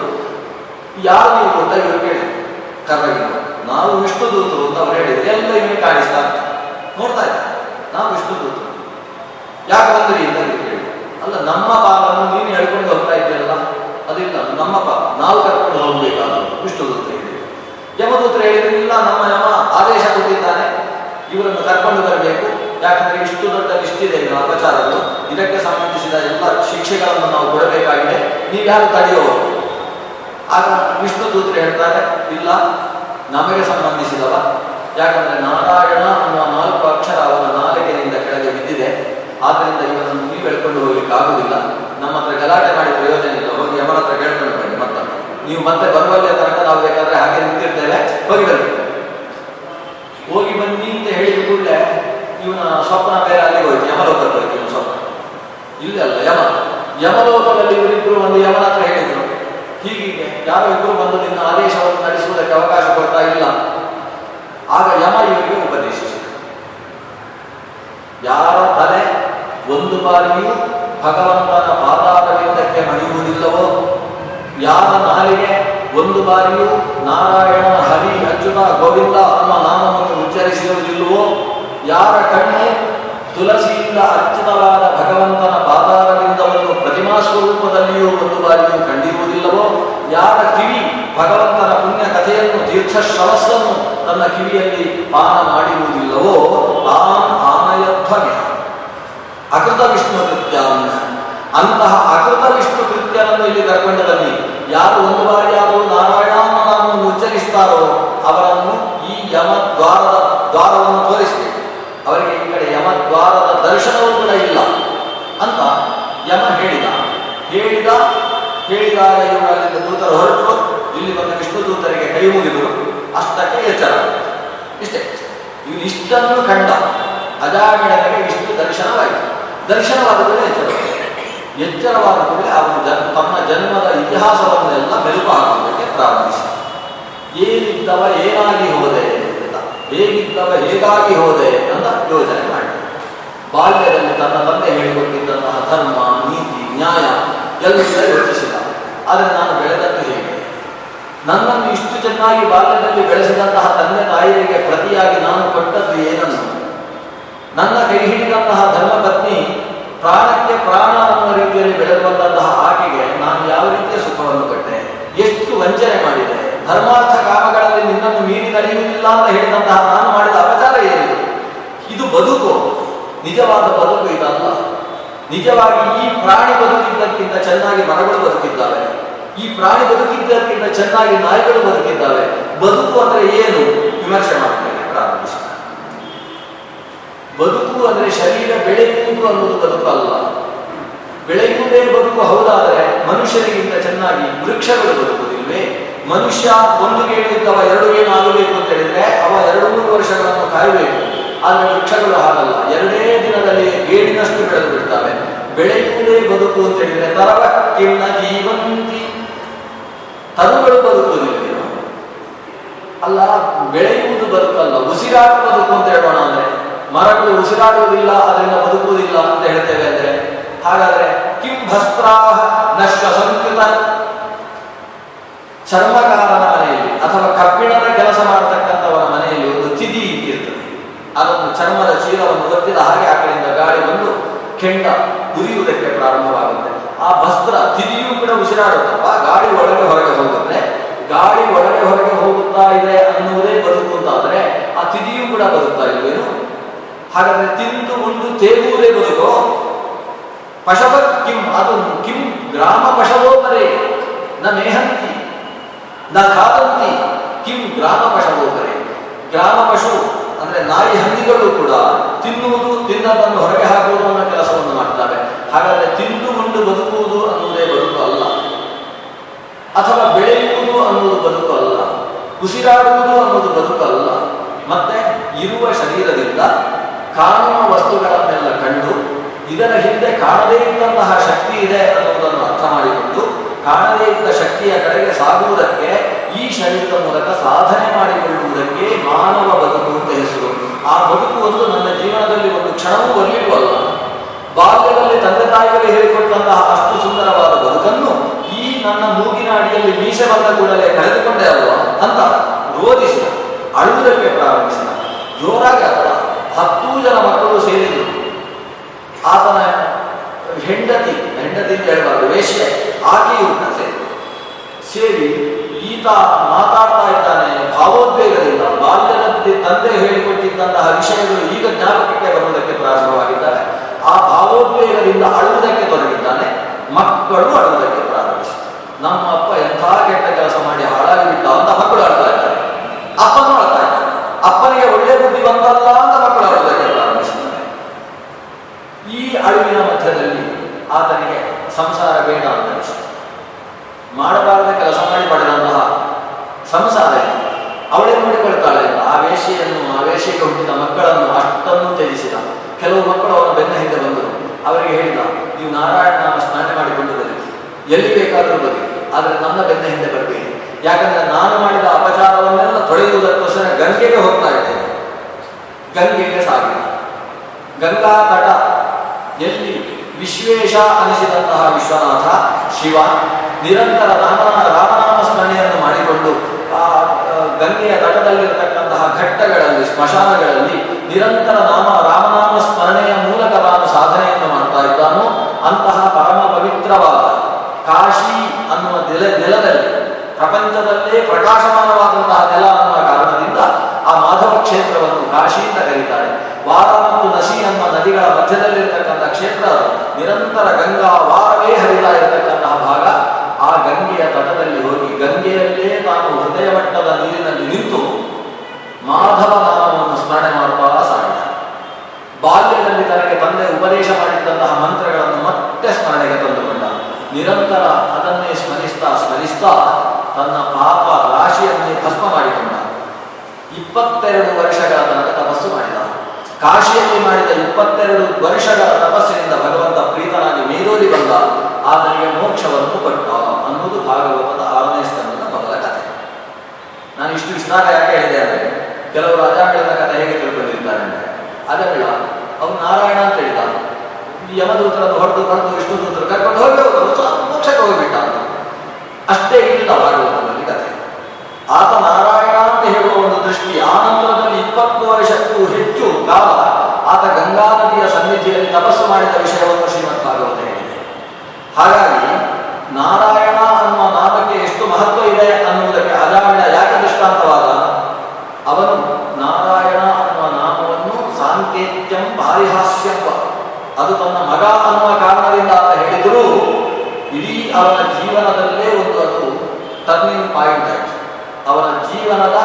ಯಾರು ನೀವು ಅಂತ ಇವರು ಕೇಳಿ. ಕರ್ನಾಟಕ ನಾವು ವಿಷ್ಣು ದೂತರು ಅಂತ ಅವ್ರು ಹೇಳಿದ್ರೆ. ಎಲ್ಲ ಇವನಿಗೆ ಕಾಣಿಸ್ತಾ. ನೋಡ್ತಾ ಇದ್ದ. ನಾವು ವಿಷ್ಣು ದೂತರು. ಯಾಕೆ ಬಂದ್ರಿ ಅಂತ ಕೇಳಿ. ಅಲ್ಲ, ನಮ್ಮ ಪಾಪವನ್ನು ನೀನು ಹೇಳ್ಕೊಂಡು ಹೋಗ್ತಾ ಇದ್ದೀರಲ್ಲ ಅದಿಲ್ಲ, ನಮ್ಮ ಪಾಪ ನಾವು ಕರ್ಕೊಂಡು ಹೋಗ್ಬೇಕಾದ್ರು ವಿಷ್ಣು ದೂತ ಹೇಳಿದ್ರು ಯಮದೂತರು ಹೇಳಿದ್ರೆ, ಇಲ್ಲ, ನಮ್ಮ ಯಮ ಆದೇಶ ಕೊಟ್ಟಿದ್ದಾನೆ. ಇವರನ್ನು ಕರ್ಕೊಂಡು ಬರಬೇಕು. ಯಾಕಂದ್ರೆ ಇಷ್ಟು ದೊಡ್ಡ ಲಿಸ್ಟ್ ಇದೆ ಇದು ಅಪಚಾರಗಳು ಇದಕ್ಕೆ ಸಂಬಂಧಿಸಿದ ಎಲ್ಲ ಶಿಕ್ಷೆಗಳನ್ನು ನಾವು ಕೊಡಬೇಕಾಗಿದೆ. ನೀವ್ಯಾರು ತಡೆಯುವವರು ಆಗ ವಿಷ್ಣು ದೂತರು ಹೇಳ್ತಾರೆ, ಇಲ್ಲ, ನಮಗೆ ಸಂಬಂಧಿಸಿದವ. ಯಾಕಂದ್ರೆ ನಾರಾಯಣ ಅನ್ನುವ ನಾಲ್ಕು ಅಕ್ಷರ ಅವನ ನಾಲಿಗೆಯಿಂದ ಕೆಳಗೆ ಬಿದ್ದಿದೆ. ಆದ್ದರಿಂದ ಇವನನ್ನು ನೀವು ಹೇಳ್ಕೊಂಡು ಹೋಗ್ಲಿಕ್ಕೆ ಆಗುದಿಲ್ಲ ನಮ್ಮ ಹತ್ರ ಗಲಾಟೆ ಮಾಡಿ ಪ್ರಯೋಜನ ಇಲ್ಲ. ಹೋಗಿ ಅವರ ಹತ್ರ ಕೇಳ್ಕೊಂಡು ಬನ್ನಿ ಮತ್ತೆ ನೀವು ಮತ್ತೆ ಬರುವಲ್ಲೇ ತನಕ ನಾವು ಬೇಕಾದ್ರೆ ಹಾಗೆ ನಿಂತಿರ್ತೇವೆ. ಹೋಗಿ ಬನ್ನಿ ಹೋಗಿ ಬನ್ನಿ ಅಂತ ಹೇಳಿದ ಕೂಡಲೇ ಇವನ ಸ್ವಪ್ನ ಬೇರೆ ಅಲ್ಲಿಗೆ ಹೋಯ್ತು, ಯಮಲೋಕಕ್ಕೆ ಹೋಯ್ತು ಇವನ ಸ್ವಪ್ನ. ಇಲ್ಲ ಅಲ್ಲ, ಯಮ. ಯಮಲೋಕದಲ್ಲಿ ಇವರಿಬ್ಬರು ಒಂದು ಯಮನ ಹತ್ರ ಹೇಳಿದ್ರು. ಹೀಗೀಗೆ ಯಾರೋ ಇಬ್ಬರು ಬಂದು ನಿನ್ನ ಆದೇಶವನ್ನು ನಡೆಸುವುದಕ್ಕೆ ಅವಕಾಶ ಕೊಡ್ತಾ ಇಲ್ಲ. ಆಗ ಯಮ ಇವರಿಗೆ ಉಪದೇಶಿಸಿದ ಯಾರ ತಲೆ ಒಂದು ಬಾರಿಯೂ ಭಗವಂತನ ಪಾದಾರವಿಂದಕ್ಕೆ ಮಣಿಯುವುದಿಲ್ಲವೋ? ಯಾರ ನಾಲಿಗೆ ಒಂದು ಬಾರಿಯೂ ನಾರಾಯಣ ಹರಿ ಅರ್ಜುನ ಗೋವಿಂದ ಅನ್ನೋ ನಾಮವನ್ನು ಉಚ್ಚರಿಸಿರುವುದಿಲ್ಲವೋ? ಯಾರ ಕಣ್ಣು ತುಳಸಿಯಿಂದ ಅರ್ಚಿತವಾದ ಭಗವಂತನ ಪಾದಾರವಿಂದವನ್ನು ಪ್ರತಿಮಾ ಸ್ವರೂಪದಲ್ಲಿಯೂ ಒಂದು ಬಾರಿಯೂ ಕಂಡಿರುವುದಿಲ್ಲವೋ? ಯಾರ ಕಿವಿ ಭಗವಂತನ ಪುಣ್ಯ ಕಥೆಯನ್ನು ತೀರ್ಥ ಶ್ರವಸ್ಸನ್ನು ತನ್ನ ಕಿವಿಯಲ್ಲಿ ಪಾನ ಮಾಡಿರುವುದಿಲ್ಲವೋ? ತಾನ್ ಆನಯಧ್ವನ್ಯ ಅಕೃತ ವಿಷ್ಣು ಕೃತ್ಯ ಅಂತಹ ಅಕೃತ ವಿಷ್ಣು ಕೃತ್ಯನನ್ನು ಇಲ್ಲಿ ಕರ್ಕೊಂಡದಲ್ಲಿ ಯಾರು ಒಂದು ಬಾರಿಯಾದರೂ ನಾರಾಯಣ ನಾಮವನ್ನು ಉಚ್ಚರಿಸ್ತಾರೋ ಅವರನ್ನು ಈ ಯಮ ದ್ವಾರದ ದ್ವಾರವನ್ನು ತೋರಿಸಬೇಕು ಅವರಿಗೆ ಈ ಕಡೆ ಯಮ ದ್ವಾರದ ದರ್ಶನವೂ ಕೂಡ ಇಲ್ಲ ಅಂತ ಯಮ ಹೇಳಿದ ಹೇಳಿದ ಹೇಳಿದಾಗ ಇವರು ಅಲ್ಲಿಂದ ದೂತರು ಹೊರಟರು ಇಲ್ಲಿ ಬಂದ ವಿಷ್ಣು ಮುಗಿದರು. ಅಷ್ಟಕ್ಕೆ ಎಚ್ಚರ. ಇಷ್ಟೇ. ಇವರು ಇಷ್ಟನ್ನು ಕಂಡ ಅಜಾಮಿಳನಿಗೆ ಇಷ್ಟು ದರ್ಶನವಾಯಿತು. ದರ್ಶನವಾದ ಮೇಲೆ ಎಚ್ಚರ. ಎಚ್ಚರವಾದ ಕೂಡಲೇ ಅವನು ಜನ್ ತಮ್ಮ ಜನ್ಮದ ಇತಿಹಾಸವನ್ನೆಲ್ಲ ಮೆಲುಕು ಹಾಕುವುದಕ್ಕೆ ಪ್ರಾರಂಭಿಸಿ. ಏನಿದ್ದವ ಏನಾಗಿ ಹೋದೆ ಅಂತ ಹೇಗಿದ್ದವ ಹೇಗಾಗಿ ಹೋದೆ ಅಂತ ಯೋಚನೆ ಮಾಡಿ ಬಾಲ್ಯದಲ್ಲಿ ತನ್ನ ತಂದೆ ಹೇಳಿಕೊಟ್ಟಿದ್ದಂತಹ ಧರ್ಮ, ನೀತಿ, ನ್ಯಾಯ, ಎಲ್ಲ ಯೋಚಿಸಿದ. ಆದರೆ ನಾನು ಬೆಳೆದದ್ದು ಹೇಗೆ? ನನ್ನನ್ನು ಇಷ್ಟು ಚೆನ್ನಾಗಿ ಬಾಲ್ಯದಲ್ಲಿ ಬೆಳೆಸಿದಂತಹ ತಂದೆ ತಾಯಿಯರಿಗೆ ಪ್ರತಿಯಾಗಿ ನಾನು ಕೊಟ್ಟದ್ದು ಏನನ್ನು? ನನ್ನ ಕೈ ಹಿಡಿದಂತಹ ಧರ್ಮಪತ್ನಿ ಪ್ರಾಣಕ್ಕೆ ಪ್ರಾಣ ಅನ್ನುವ ರೀತಿಯಲ್ಲಿ ಬೆಳೆದು ಬಂದಂತಹ ಆಕೆಗೆ ನಾನು ಯಾವ ರೀತಿಯ ಸುಖವನ್ನು ಕೊಟ್ಟೆ? ಎಷ್ಟು ವಂಚನೆ ಮಾಡಿದೆ? ಧರ್ಮಾರ್ಥ ಕಾಮಗಳಲ್ಲಿ ನಿನ್ನನ್ನು ಮೀರಿ ನಡೆಯುವುದಿಲ್ಲ ಅಂತ ಹೇಳಿದಂತಹ ನಾನು ಮಾಡಿದ ಅಪಚಾರ ಏನಿದೆ? ಇದು ಬದುಕು. ನಿಜವಾದ ಬದುಕು ಇದಲ್ಲ. ನಿಜವಾಗಿ ಈ ಪ್ರಾಣಿ ಬದುಕಿದ್ದಕ್ಕಿಂತ ಚೆನ್ನಾಗಿ ಮರಗಳು ಬದುಕಿದ್ದಾವೆ. ಈ ಪ್ರಾಣಿ ಬದುಕಿದ್ದಕ್ಕಿಂತ ಚೆನ್ನಾಗಿ ನಾಯಿಗಳು ಬದುಕಿದ್ದಾವೆ. ಬದುಕು ಅಂದ್ರೆ ಏನು? ವಿಮರ್ಶೆ ಮಾಡ್ತಾರೆ ಪ್ರಾರಂಭಿಸ್ತಾರೆ ಬದುಕು ಅಂದ್ರೆ ಶರೀರ ಬೆಳೆಯುವುದು ಅನ್ನೋದು ಬದುಕು ಅಲ್ಲ. ಬೆಳೆಯುವುದೇ ಬದುಕು ಹೌದಾದರೆ ಮನುಷ್ಯರಿಗಿಂತ ಚೆನ್ನಾಗಿ ವೃಕ್ಷಗಳು ಬದುಕುವುದಿಲ್ವೇ? ಮನುಷ್ಯ ಒಂದು ಗೇಣಿಂದ ಅವ ಎರಡು ಗೇಣು ಆಗಬೇಕು ಅಂತ ಹೇಳಿದ್ರೆ ಅವ ಎರಡು ಮೂರು ವರ್ಷಗಳನ್ನು ಕಾಯಬೇಕು. ಆದರೆ ವೃಕ್ಷಗಳು ಹಾಗಲ್ಲ. ಎರಡೇ ದಿನದಲ್ಲಿ ಗೇಣಿನಷ್ಟು ಬೆಳೆದು ಬಿಡ್ತವೆ. ಬೆಳೆಯುವುದೇ ಬದುಕು ಅಂತ ಹೇಳಿದ್ರೆ ಕಿಣ್ಣ ಜೀವಂತಿ ತರುಗಳು ಬದುಕುವುದಿಲ್ಲ ಅಲ್ಲ, ಬೆಳೆಯುವುದು ಬದುಕಲ್ಲ ಉಸಿರಾಟ ಬದುಕು ಅಂತ ಹೇಳೋಣ ಅಂದ್ರೆ, ಮರಗಳು ಉಸಿರಾಡುವುದಿಲ್ಲ, ಅದರಿಂದ ಬದುಕುವುದಿಲ್ಲ ಅಂತ ಹೇಳ್ತೇವೆ ಅಂದ್ರೆ, ಹಾಗಾದ್ರೆ ಕಿಂ ಭಸ್ತ್ರಾಹ ನಷ್ಟ ಸಂಕೃತ. ಚರ್ಮಕಾರನ ಮನೆಯಲ್ಲಿ ಅಥವಾ ಕಬ್ಬಿಣದ ಕೆಲಸ ಮಾಡತಕ್ಕಂಥವರ ಮನೆಯಲ್ಲಿ ಒಂದು ತಿದಿ ಇರ್ತದೆ ಅದನ್ನು ಚರ್ಮದ ಚೀಲವನ್ನು ಒತ್ತಿದ ಹಾಗೆ ಆ ಕಡೆಯಿಂದ ಗಾಳಿ ಬಂದು ಕೆಂಡ ಉರಿಯುವುದಕ್ಕೆ ಆ ತಿದಿಯೂ ಕೂಡ ಉಸಿರಾಡುತ್ತಪ್ಪ ಗಾಳಿ ಒಳಗೆ ಹೊರಗೆ ಹೋಗುತ್ತೆ. ಗಾಳಿ ಒಳಗೆ ಹೊರಗೆ ಹೋಗುತ್ತಾ ಇದೆ ಅನ್ನುವುದೇ ಬದುಕು ಅಂತಾದ್ರೆ ಆ ತಿದಿಯೂ ಕೂಡ ಬದುಕ್ತಾ ಇಲ್ವೇನು ಹಾಗಾದ್ರೆ ತಿಂದು ಉಂಡು ತೇಗುವುದೇ ಬದುಕು? ಪಶವ ಕಿಂ, ಅದು ಕಿಂ ಗ್ರಾಮ ಪಶವೋಪರೆ ನ ಮೇಹಂತಿ, ನ ಖಾದಂತಿ, ಕಿಂ ಗ್ರಾಮ ಪಶವೋಪರೆ ಗ್ರಾಮ ಪಶು ಅಂದ್ರೆ ನಾಯಿ ಹಂದಿಗಳು ಕೂಡ ತಿನ್ನುವುದು, ತಿನ್ನದನ್ನು ಹೊರಗೆ ಹಾಕುವುದು ಅನ್ನೋ ಕೆಲಸವನ್ನು ಮಾಡ್ತಾರೆ ಹಾಗಾದ್ರೆ ತಿಂದು ಬದುಕುವುದು ಅಥವಾ ಬೆಳೆಯುವುದು ಅನ್ನೋದು ಬದುಕು ಅಲ್ಲ ಉಸಿರಾಡುವುದು ಅನ್ನೋದು ಬದುಕು ಅಲ್ಲ, ಮತ್ತೆ ಇರುವ ಶರೀರದಿಂದ ಕಾಣುವ ವಸ್ತುಗಳನ್ನೆಲ್ಲ ಕಂಡು ಇದರ ಹಿಂದೆ ಕಾಣದೇ ಇದ್ದಂತಹ ಶಕ್ತಿ ಇದೆ ಅನ್ನುವುದನ್ನು ಅರ್ಥ ಮಾಡಿಕೊಂಡು ಕಾಣದೇ ಇದ್ದ ಶಕ್ತಿಯ ಕಡೆಗೆ ಸಾಗುವುದಕ್ಕೆ ಈ ಶರೀರದ ಮೂಲಕ ಸಾಧನೆ ಮಾಡಿಕೊಳ್ಳುವುದಕ್ಕೆ ಮಾನವ ಬದುಕು ಅಂತ ಹೆಸರು. ಆ ಬದುಕು ಒಂದು ನನ್ನ ಜೀವನದಲ್ಲಿ ಒಂದು ಕ್ಷಣವೂ ಬರೆಯುವಲ್ಲ ಬಾಲ್ಯದಲ್ಲಿ ತಂದೆ ತಾಯಿಗಳು ಹೇಳಿಕೊಟ್ಟಂತಹ ಅಷ್ಟು ಸುಂದರವಾದ ಬದುಕನ್ನು ನನ್ನ ಮೂಗಿನ ಅಡಿಯಲ್ಲಿ ಬಂದ ಕೂಡಲೇ ಕಳೆದುಕೊಂಡೆ ಅಲ್ವಾ? ಅಂತ ರೋಧಿಸಿದ ಅಳುವುದಕ್ಕೆ ಪ್ರಾರಂಭಿಸಿದ. ಜೋರಾಗಿ ಅಲ್ಲ ಹತ್ತು ಜನ ಮಕ್ಕಳು ಸೇರಿದ್ರು. ಆತನ ಹೆಂಡತಿ ಹೆಂಡತಿ ಅಂತ ಹೇಳಬಾರ್ದು ವೇಷ್ಯ ಆಕೆಯು ಸೇರಿ ಈತ ಮಾತಾಡ್ತಾ ಇದ್ದಾನೆ, ಭಾವೋದ್ವೇಗದಿಂದ, ಬಾಲ್ಯದಲ್ಲಿ ತಂದೆ ಹೇಳಿಕೊಟ್ಟಿದ್ದಂತಹ ವಿಷಯಗಳು ಈಗ ಜ್ಞಾಪಕಕ್ಕೆ ಬರುವುದಕ್ಕೆ ಪ್ರಾರಂಭವಾಗಿದ್ದಾರೆ ಆ ಭಾವೋದ್ವೇಗದಿಂದ ಅಳುವುದಕ್ಕೆ ತೊಡಗಿದ್ದಾನೆ, ಮಕ್ಕಳು ಅಳುವುದಕ್ಕೆ ಪ್ರಾರಂಭಿಸಿದ್ದಾರೆ ನಮ್ಮ ಅಪ್ಪ ಎಂಥ ಕೆಟ್ಟ ಕೆಲಸ ಮಾಡಿ ಹಾಳಾಗಿ ಬಿಟ್ಟ ಅಂತ ಮಕ್ಕಳು ಅಳ್ತಾ ಇದ್ದಾರೆ ಅಪ್ಪನೂ ಅಳ್ತಾ ಇದ್ದಾರೆ ಅಪ್ಪನಿಗೆ ಒಳ್ಳೆ ಬುದ್ಧಿ ಬಂತಲ್ಲ ಅಂತ ಮಕ್ಕಳು ಅಳುವುದಕ್ಕೆ ಪ್ರಾರಂಭಿಸಿದ್ದಾರೆ ಈ ಅಳುವಿನ ಮಧ್ಯದಲ್ಲಿ ಆತನಿಗೆ ಸಂಸಾರ ಬೇಡ ಅಂತ ಅನಿಸಿತು ಮಾಡಬಾರದ ಕೆಲಸ ಮಾಡಿ ಪಡೆದಂತಹ ಸಂಸಾರ ಇದು. ಅವಳೇ ನೋಡಿಕೊಳ್ತಾಳೆ ಅಂತ ಆ ವೇಷೆಯನ್ನು ಆ ವೇಷೆಗೆ ಹುಟ್ಟಿದ ಮಕ್ಕಳನ್ನು ಅಷ್ಟನ್ನು ತ್ಯಜಿಸಿದ ಕೆಲವು ಮಕ್ಕಳು ಅವನ ಬೆನ್ನ ಹಿಂದೆ ಬಂದರು ಅವರಿಗೆ ಹೇಳಿದ ನೀವು ನಾರಾಯಣ ನಾಮ ಸ್ನಾನ ಮಾಡಿಕೊಂಡು ಬನ್ನಿ ಎಲ್ಲಿ ಬೇಕಾದರೂ ಬನ್ನಿ ಆದರೆ ನನ್ನ ಬೆನ್ನ ಹಿಂದೆ ಬರಬೇಡಿ ಯಾಕಂದ್ರೆ ನಾನು ಮಾಡಿದ ಅಪಚಾರವನ್ನೆಲ್ಲ ತೊಳೆಯುವುದಕ್ಕೋಸ್ಕರ ಗಂಗೆಗೆ ಹೋಗ್ತಾ ಇದ್ದೇನೆ ಗಂಗೆಗೆ ಸಾಗಿದ ಗಂಗಾ ತಟ ಎಲ್ಲಿ ವಿಶ್ವೇಶ ಅನಿಸಿದಂತಹ ವಿಶ್ವನಾಥ ಶಿವ ನಿರಂತರ ರಾಮನ ರಾಮನಾಮ ಸ್ಮರಣೆಯನ್ನು ಮಾಡಿಕೊಂಡು ಆ ಆ, ಗಂಗೆಯ ತಟದಲ್ಲಿರತಕ್ಕಂತಹ ಘಟ್ಟಗಳಲ್ಲಿ ಸ್ಮಶಾನಗಳಲ್ಲಿ ನಿರಂತರ ನಾಮ ರಾಮನಾಮ ಸ್ಮರಣೆಯ ಮೂಲಕ ತಾನು ಸಾಧನೆಯನ್ನು ಮಾಡ್ತಾ ಇದ್ದಾನೋ ಅಂತಹ ಪರಮ ಪವಿತ್ರವಾದ ಕಾಶಿ ಅನ್ನುವ ನೆಲ ನೆಲದಲ್ಲಿ, ಪ್ರಪಂಚದಲ್ಲೇ ಪ್ರಕಾಶಮಾನವಾದಂತಹ ನೆಲ ಅನ್ನುವ ಕಾರಣದಿಂದ ಆ ಮಾಧವ ಕ್ಷೇತ್ರವನ್ನು ಕಾಶಿ ಅಂತ ಕರೀತಾರೆ. ವಾರ ಮತ್ತು ನಸಿ ಅನ್ನುವ ನದಿಗಳ ಮಧ್ಯದಲ್ಲಿರ್ತಕ್ಕಂಥ ಕ್ಷೇತ್ರ. ನಿರಂತರ ಗಂಗಾ ವಾರವೇ ಹರಿತಾ ಇರತಕ್ಕಂತಹ ಭಾಗ. ಆ ಗಂಗೆಯ ತಟದಲ್ಲಿ ಹೋಗಿ ಗಂಗೆಯಲ್ಲೇ ನಾನು ಹೃದಯ ಮಟ್ಟದ ನೀರಿನಲ್ಲಿ ನಿಂತು ಮಾಧವ ನಾಮವನ್ನು ಸ್ಮರಣೆ ಮಾಡುತ್ತಾ ಸಾಧ್ಯ ಬಾಲ್ಯದಲ್ಲಿ ತನಗೆ ತಂದೆ ಉಪದೇಶ ಮಾಡಿದ್ದಂತಹ ಮಂತ್ರಗಳನ್ನು ನಿರಂತರ ಅದನ್ನೇ ಸ್ಮರಿಸ್ತಾ ಸ್ಮರಿಸ್ತಾ ತನ್ನ ಪಾಪ ರಾಶಿಯನ್ನೇ ಭಸ್ಮ ಮಾಡಿಕೊಂಡ. ಇಪ್ಪತ್ತೆರಡು ವರ್ಷಗಳ ತನಕ ತಪಸ್ಸು ಮಾಡಿದ. ಕಾಶಿಯಲ್ಲಿ ಮಾಡಿದ ಇಪ್ಪತ್ತೆರಡು ವರ್ಷಗಳ ತಪಸ್ಸಿನಿಂದ ಭಗವಂತ ಪ್ರೀತನಾಗಿ ಮೇಲೋರಿ ಬಂದ. ಆತನಿಗೆ ಮೋಕ್ಷವನ್ನು ಕೊಟ್ಟ ಅನ್ನೋದು ಭಾಗವತದ ಆರನೇ ಸ್ಥಾನದ ಮೊದಲ ಕಥೆ. ನಾನು ಇಷ್ಟು ವಿಸ್ತಾರ ಯಾಕೆ ಹೇಳಿದೆ ಅಂದರೆ ಕೆಲವರು ಅಜಾಮಿಳದ ಕಥೆ ಹೇಗೆ ತಿಳ್ಕೊಂಡಿರ್ತಾರೆ ಅಂದರೆ ಅವನು ನಾರಾಯಣ ಅಂತ ಹೇಳಿದ ಯಮದೂತರನ್ನು ಹೊಡೆದು ಹೊಡೆದು ವಿಷ್ಣು ದೂತರು ಕರ್ಕೊಂಡು ಹೋಗಬೇಕು ಮೋಕ್ಷಕ್ಕೆ ಹೋಗಿಬಿಟ್ಟ ಅಷ್ಟೇ ಇಲ್ಲ ಭಾಗವತದಲ್ಲಿ ಕಥೆ. ಆತ ನಾರಾಯಣ ಅಂತ ಹೇಳುವ ಒಂದು ದೃಷ್ಟಿ, ಆನಂತರದಲ್ಲಿ ಇಪ್ಪತ್ತು ವರ್ಷಕ್ಕೂ ಹೆಚ್ಚು ಕಾಲ ಆತ ಗಂಗಾ ನದಿಯ ಸನ್ನಿಧಿಯಲ್ಲಿ ತಪಸ್ಸು ಮಾಡಿದ ವಿಷಯವನ್ನು ಶ್ರೀಮದ್ ಭಾಗವತ ಹೇಳಿದೆ. ಹಾಗಾಗಿ ನಾರಾಯಣ ಅನ್ನುವ ನಾಮಕ್ಕೆ ಎಷ್ಟು ಮಹತ್ವ ಇದೆ ಅನ್ನುವುದಕ್ಕೆ ಅಜಾಮಿಳ ಯಾಕೆ ದೃಷ್ಟಾಂತವಾದ ಅವನು ನಾರಾಯಣ ಅನ್ನುವ ನಾಮವನ್ನು ಸಾಂಕೇತ್ಯಂ ಪಾರಿಹಾಸ್ಯಂಬ ಅದು ತನ್ನ ಮಗ ಅನ್ನುವ ಕಾರಣದಿಂದ ಅಂತ ಹೇಳಿದರೂ ಅವನ ಜೀವನದಲ್ಲೇ ಒಂದು ಅದು ಟರ್ನಿಂಗ್ ಪಾಯಿಂಟ್ ಆಯಿತು. ಅವನ ಜೀವನದ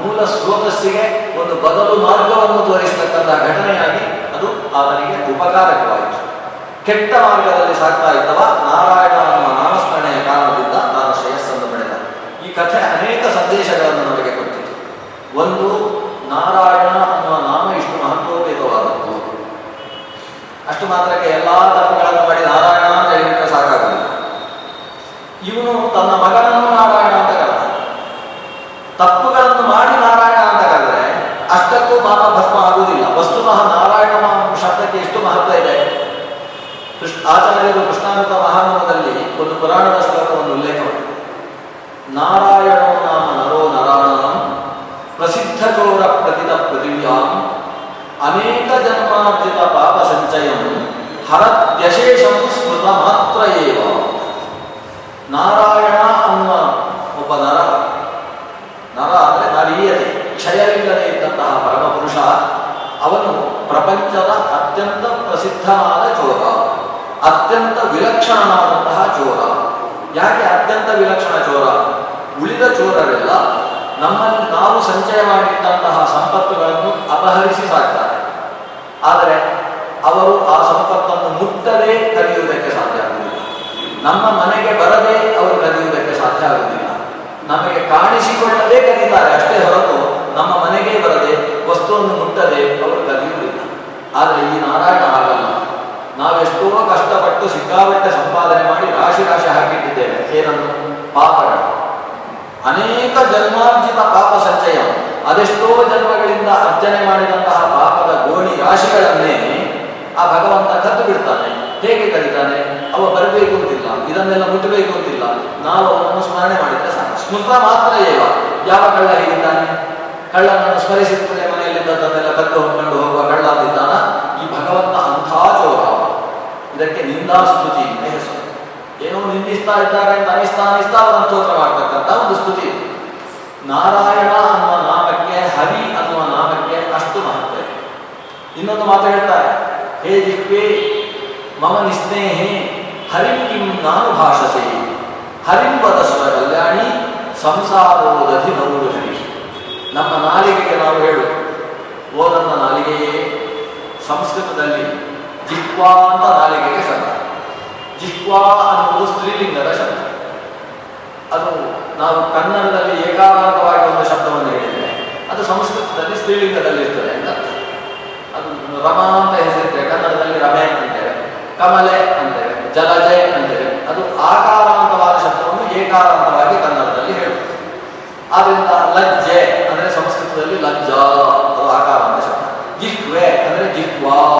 ಮೂಲ ಸ್ರೋತಸ್ಸಿಗೆ ಒಂದು ಬದಲು ಮಾರ್ಗವನ್ನು ತೋರಿಸತಕ್ಕಂತಹ ಘಟನೆಯಾಗಿ ಅದು ಅವನಿಗೆ ಉಪಕಾರಕವಾಯಿತು. ಕೆಟ್ಟ ಮಾರ್ಗದಲ್ಲಿ ಸಾಗ್ತಾ ಇದ್ದವ ನಾರಾಯಣ ನಮ್ಮ ನಾಮಸ್ಮರಣೆಯ ಕಾರಣದಿಂದ ತಾನು ಶ್ರೇಯಸ್ಸನ್ನು ಪಡೆದ. ಈ ಕಥೆ ಅನೇಕ ಸಂದೇಶಗಳನ್ನು ನಮಗೆ ಕೊಟ್ಟಿತು. ಒಂದು ನಾರಾಯಣ ಅನ್ನುವ ನಾಮ ಇಷ್ಟು ಮಹತ್ವೋಪೇತವಾದದ್ದು ಅಷ್ಟು ಮಾತ್ರಕ್ಕೆ ಎಲ್ಲಾ ತಪ್ಪುಗಳನ್ನು ಮಾಡಿ ನಾರಾಯಣ ಅಂತ ಹೇಳಿಬಿಟ್ರೆ ಸಾಕಾಗುವುದಿಲ್ಲ ಇವನು ತನ್ನ ಮಗನನ್ನು ನಾರಾಯಣ ಅಂತ ಕರೆದ ತಪ್ಪುಗಳನ್ನು ಮಾಡಿ ನಾರಾಯಣ ಅಂತ ಕರೆದ್ರೆ ಅಷ್ಟಕ್ಕೂ ಪಾಪ ಭಸ್ಮ ಆಗುವುದಿಲ್ಲ ವಸ್ತುತಃ ನಾರಾಯಣ ನಾಮ ಶಬ್ದಕ್ಕೆ ಎಷ್ಟು ಮಹತ್ವ ಇದೆ ಕೃಷ್ಣ ಆಚಾರ್ಯರು ಕೃಷ್ಣಾಮೃತ ಮಹಾನವದಲ್ಲಿ ಒಂದು ಪುರಾಣದ ಶ್ಲೋಕವನ್ನು ಉಲ್ಲೇಖ ಮಾಡಿದರು ನಾರಾಯಣೋ ನಾಮ ನರೋ ನರಾಣಾಂ ಪ್ರಸಿದ್ಧ ಚೋರ ಪ್ರತಿದ ಪೃಥಿವ್ಯಾಂ ಅನೇಕ ಜನ್ಮಾರ್ಜಿತ ಪಾಪ ಸಂಚಯಂ ಹರತ್ಯಶೇಷಂ ಸ್ಮೃತ ಮಾತ್ರ ಏವ ನಾರಾಯಣ ಅನ್ನುವ ಒಬ್ಬ ನರ ನರ ಅಂದರೆ ನರೀಯತೆ ಕ್ಷಯವಿಲ್ಲದೆ ಇದ್ದಂತಹ ಪರಮಪುರುಷ ಅವನು ಪ್ರಪಂಚದ ಅತ್ಯಂತ ಪ್ರಸಿದ್ಧನಾದ ಚೋರ ಅತ್ಯಂತ ವಿಲಕ್ಷಣನಾದಂತಹ ಚೋರ ಯಾಕೆ ಅತ್ಯಂತ ವಿಲಕ್ಷಣ ಚೋರ ಉಳಿದ ಚೋರರೆಲ್ಲ ನಮ್ಮಲ್ಲಿ ನಾವು ಸಂಚಯ ಮಾಡಿಟ್ಟಂತಹ ಸಂಪತ್ತುಗಳನ್ನು ಅಪಹರಿಸಿ ಸಾಕ್ತಾರೆ. ಆದರೆ ಅವರು ಆ ಸಂಪತ್ತನ್ನು ಮುಟ್ಟದೇ ಕಲಿಯುವುದಕ್ಕೆ ಸಾಧ್ಯ ಆಗುವುದಿಲ್ಲ. ನಮ್ಮ ಮನೆಗೆ ಬರದೆ ಅವರು ಕಲಿಯುವುದಕ್ಕೆ ಸಾಧ್ಯ ಆಗುವುದಿಲ್ಲ. ನಮಗೆ ಕಾಣಿಸಿಕೊಳ್ಳದೆ ಕಲಿತಾರೆ, ಅಷ್ಟೇ ಹೊರತು ನಮ್ಮ ಮನೆಗೆ ಬರದೆ ವಸ್ತುವನ್ನು ಮುಟ್ಟದೆ ಅವರು ಕಲಿಯುವುದಿಲ್ಲ. ಆದರೆ ಈ ನಾರಾಯಣ ಹಾಗಲ್ಲ. ನಾವೆಷ್ಟೋ ಕಷ್ಟಪಟ್ಟು ಸಿಕ್ಕಾಪಟ್ಟೆ ಸಂಪಾದನೆ ಮಾಡಿ ರಾಶಿ ರಾಶಿ ಹಾಕಿಟ್ಟಿದ್ದೇವೆ. ಏನನ್ನು ಪಾಪಗಳು. ಅನೇಕ ಜನ್ಮಾರ್ಜಿತ ಪಾಪ ಸಂಚಯ. ಅದೆಷ್ಟೋ ಜನ್ಮಗಳಿಂದ ಅರ್ಜನೆ ಮಾಡಿದಂತಹ ಪಾಪದ ಗೋಣಿ ರಾಶಿಗಳನ್ನೇ ಆ ಭಗವಂತ ಕದ್ದು ಬಿಡ್ತಾನೆ. ಹೇಗೆ ಕರೀತಾನೆ? ಅವ ಬರಬೇಕು ಅಂತಿಲ್ಲ. ಇದನ್ನೆಲ್ಲ ಮುಟ್ಟಬೇಕು ಅಂತಿಲ್ಲ. ನಾವು ಅವನನ್ನು ಸ್ಮರಣೆ ಮಾಡಿದ್ರೆ ಸಾಕು. ಸ್ಮೃತ ಮಾತ್ರ ಏವ? ಯಾವ ಕಳ್ಳ ಹೇಗಿದ್ದಾನೆ? ಕಳ್ಳನನ್ನು ಸ್ಮರಿಸಿದ್ರೆ ಮನೆಯಲ್ಲಿದ್ದದನ್ನೆಲ್ಲ ಕದ್ದು ಹೊಂದ್ಕೊಂಡು ಹೋಗುವ ಕಳ್ಳ ಈ ಭಗವಂತ ಅಂಥ ಚೋರ. ಇದಕ್ಕೆ ನಿಂದಾಸ್ತುತಿ. ಏನೋ ನಿಂದಿಸ್ತಾ ಇದ್ದಾರೆ ಅಂತ ಅನಿಸ್ತಾ ಅನಿಸ್ತಾ ಅವರನ್ನು ಸ್ತೋತ್ರ ಒಂದು ಸ್ತುತಿ. ನಾರಾಯಣ ಅನ್ನುವ ನಾಮಕ್ಕೆ ಹರಿ ಅನ್ನುವ ನಾಮಕ್ಕೆ ಅಷ್ಟು ಮಹತ್ವ ಇನ್ನೊಂದು ಮಾತು ಹೇಳ್ತಾರೆ, ಹೇ ದಿಕ್ಕಿ ಮಮ ನಿಸ್ನೇಹಿ ಹರಿಂ ಕಿಂ ನಾನು ಭಾಷಸೆ ಹರಿಂ ವದಸ್ವ ಕಲ್ಯಾಣಿ ಸಂಸಾರೋದಧಿ ನೌರು ಹರಿ ನಮ್ಮ ನಾಲಿಗೆಗೆ ನಾವು ಹೇಳು ಓ ನನ್ನ ನಾಲಿಗೆಯೇ, ಸಂಸ್ಕೃತದಲ್ಲಿ ಜಿಹ್ವಾ ಅಂತ ನಾಲಿಗೆಗೆ ಶಬ್ದ ಜಿಹ್ವಾ ಅನ್ನುವುದು ಸ್ತ್ರೀಲಿಂಗದ ಶಬ್ದ. ಅದು ನಾವು ಕನ್ನಡದಲ್ಲಿ ಏಕಾಂತವಾಗಿ ಒಂದು ಶಬ್ದವನ್ನು ಹೇಳಿದರೆ ಅದು ಸಂಸ್ಕೃತದಲ್ಲಿ ಸ್ತ್ರೀಲಿಂಗದಲ್ಲಿ ಇರ್ತದೆ ಅಂತ. ಅದು ರಮಾ ಅಂತ ಹೆಸರಿರ್ತೇವೆ ಕನ್ನಡದಲ್ಲಿ ರಮೆ ಅಂತೇವೆ. ಕಮಲೆ ಅಂತೇವೆ. ಜಲಜೆ ಅಂತೇವೆ. ಅದು ಆಕಾರಾಂತವಾದ ಶಬ್ದವನ್ನು ಏಕಾರಾಂತವಾಗಿ ಕನ್ನಡದಲ್ಲಿ ಹೇಳುತ್ತೆ. ಆದ್ರಿಂದ ಲಜ್ಜೆ ಅಂದರೆ ಸಂಸ್ಕೃತದಲ್ಲಿ ಲಜ್ಜಾ.